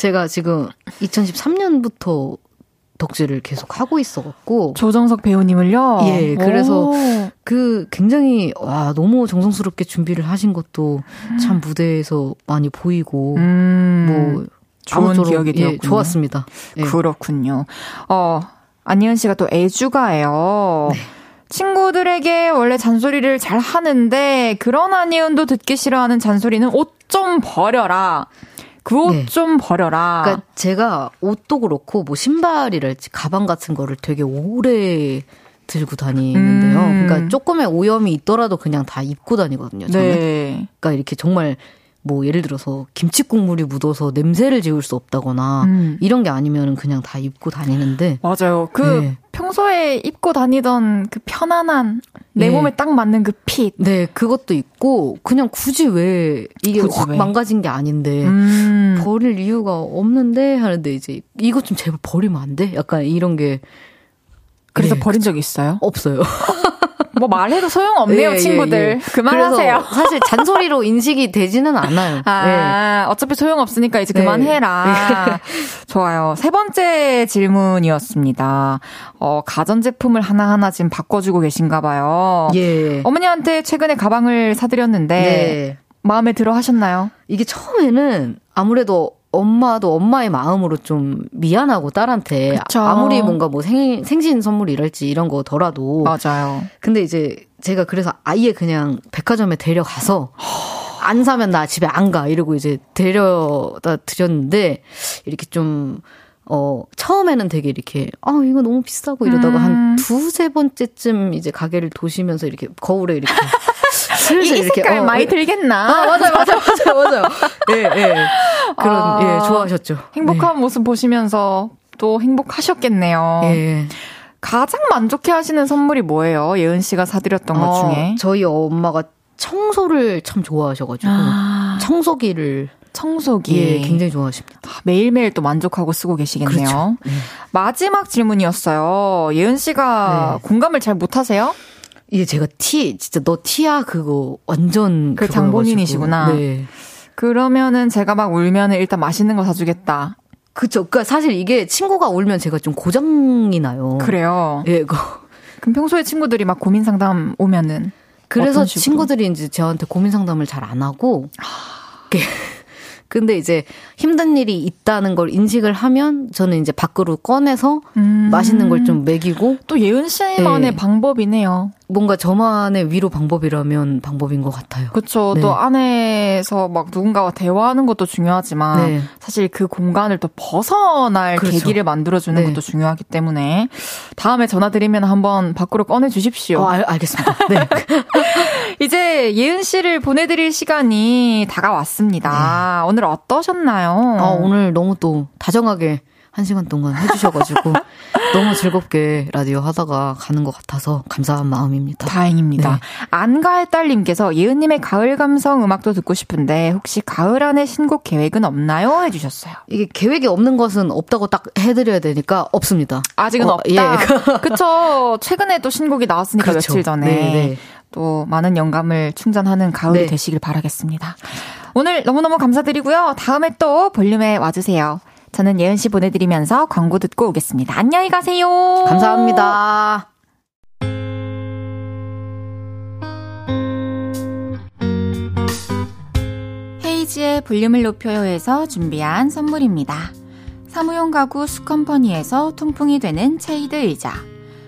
제가 지금 2013년부터 덕질을 계속 하고 있어갖고. 조정석 배우님을요? 예, 그래서 오. 그 굉장히, 와, 너무 정성스럽게 준비를 하신 것도 참 무대에서 많이 보이고, 음. 뭐, 좋은 기억이 예, 되었군요. 예, 좋았습니다. 예. 그렇군요. 어, 안희은 씨가 또 애주가예요. 네. 친구들에게 원래 잔소리를 잘 하는데 그런 안희은도 듣기 싫어하는 잔소리는 옷 좀 버려라. 그 옷좀 네. 버려라. 그러니까 제가 옷도 그렇고 뭐 신발이랄지 가방 같은 거를 되게 오래 들고 다니는데요. 음. 그러니까 조금의 오염이 있더라도 그냥 다 입고 다니거든요. 저는. 네. 그러니까 이렇게 정말 뭐 예를 들어서 김치 국물이 묻어서 냄새를 지울 수 없다거나 음. 이런 게 아니면은 그냥 다 입고 다니는데 맞아요. 그 네. 평소에 입고 다니던 그 편안한 내 네. 몸에 딱 맞는 그 핏. 네, 그것도 있고 그냥 굳이 왜 이게 굳이 확 왜? 망가진 게 아닌데 음. 버릴 이유가 없는데 하는데 이제 이것 좀 제발 버리면 안 돼? 약간 이런 게 그래서 네, 버린 적 있어요? 없어요. 뭐 말해도 소용없네요, 예, 친구들. 예, 예. 그만하세요. 사실 잔소리로 인식이 되지는 않아요. 아, 예. 어차피 소용없으니까 이제 그만해라. 네. 좋아요. 세 번째 질문이었습니다. 어, 가전제품을 하나하나 지금 바꿔주고 계신가 봐요. 예. 어머니한테 최근에 가방을 사드렸는데 네. 마음에 들어 하셨나요? 이게 처음에는 아무래도 엄마도 엄마의 마음으로 좀 미안하고 딸한테 그쵸. 아무리 뭔가 뭐 생, 생신 선물이랄지 이런 거더라도 맞아요. 근데 이제 제가 그래서 아예 그냥 백화점에 데려가서 안 사면 나 집에 안 가 이러고 이제 데려다 드렸는데 이렇게 좀 어, 처음에는 되게 이렇게, 아, 이거 너무 비싸고 이러다가 음. 한 두세 번째쯤 이제 가게를 도시면서 이렇게 거울에 이렇게 슬슬 이 이렇게 색깔 어, 많이 들겠나? 아, 맞아요, 맞아요, 맞아요, 맞아요. 예, 예. 그런 아, 예, 좋아하셨죠. 행복한 네. 모습 보시면서 또 행복하셨겠네요. 예. 가장 만족해 하시는 선물이 뭐예요? 예은 씨가 사드렸던 어, 것 중에? 저희 엄마가 청소를 참 좋아하셔가지고 아. 청소기를 청소기 예, 굉장히 좋아하십니다. 아, 매일매일 또 만족하고 쓰고 계시겠네요. 그렇죠. 네. 마지막 질문이었어요. 예은 씨가 네. 공감을 잘 못하세요? 이게 제가 티 진짜 너 티야 그거 완전 그 장본인이시구나. 네. 그러면은 제가 막 울면은 일단 맛있는 거 사주겠다. 그쵸. 그니까 사실 이게 친구가 울면 제가 좀 고장이 나요. 그래요. 예, 그 그럼 평소에 친구들이 막 고민 상담 오면은 그래서 친구들이 이제 저한테 고민 상담을 잘 안 하고 근데 이제 힘든 일이 있다는 걸 인식을 하면 저는 이제 밖으로 꺼내서 음. 맛있는 걸 좀 먹이고 또 예은 씨만의 네. 방법이네요. 뭔가 저만의 위로 방법이라면 방법인 것 같아요. 그렇죠. 네. 또 안에서 막 누군가와 대화하는 것도 중요하지만 네. 사실 그 공간을 또 벗어날 그렇죠. 계기를 만들어주는 네. 것도 중요하기 때문에 다음에 전화 드리면 한번 밖으로 꺼내 주십시오. 어, 알, 알겠습니다. 네. 이제 예은 씨를 보내드릴 시간이 다가왔습니다. 네. 오늘 어떠셨나요? 아, 오늘 너무 또 다정하게 한 시간 동안 해주셔가지고 너무 즐겁게 라디오 하다가 가는 것 같아서 감사한 마음입니다. 다행입니다. 네. 안가의 딸님께서 예은님의 가을 감성 음악도 듣고 싶은데 혹시 가을 안에 신곡 계획은 없나요? 해주셨어요. 이게 계획이 없는 것은 없다고 딱 해드려야 되니까 없습니다. 아직은 어, 없다. 예. 그쵸. 최근에 또 신곡이 나왔으니까 그렇죠. 며칠 전에. 네, 네. 또 많은 영감을 충전하는 가을이 네. 되시길 바라겠습니다. 오늘 너무너무 감사드리고요. 다음에 또 볼륨에 와주세요. 저는 예은 씨 보내드리면서 광고 듣고 오겠습니다. 안녕히 가세요. 감사합니다. 헤이즈의 볼륨을 높여요에서 준비한 선물입니다. 사무용 가구 수컴퍼니에서 통풍이 되는 체이드 의자.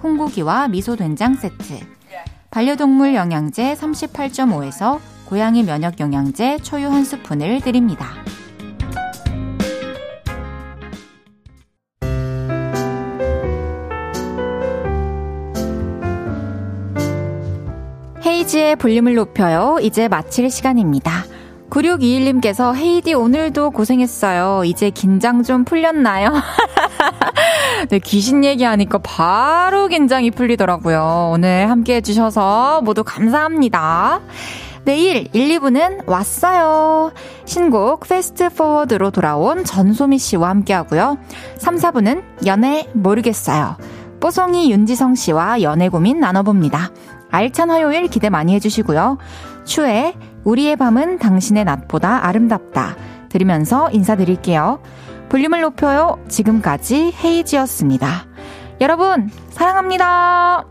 콩고기와 미소 된장 세트, 반려동물 영양제 38.5에서 고양이 면역 영양제 초유 한 스푼을 드립니다. 헤이지의 볼륨을 높여요. 이제 마칠 시간입니다. 9621님께서 헤이디 오늘도 고생했어요. 이제 긴장 좀 풀렸나요? 네, 귀신 얘기하니까 바로 긴장이 풀리더라고요. 오늘 함께 해주셔서 모두 감사합니다. 내일 1, 2부는 왔어요. 신곡 Fast Forward로 돌아온 전소미 씨와 함께 하고요. 3, 4부는 연애 모르겠어요. 뽀송이 윤지성 씨와 연애 고민 나눠봅니다. 알찬 화요일 기대 많이 해주시고요. 츄의 우리의 밤은 당신의 낮보다 아름답다. 들으면서 인사드릴게요. 볼륨을 높여요. 지금까지 헤이즈였습니다. 여러분, 사랑합니다.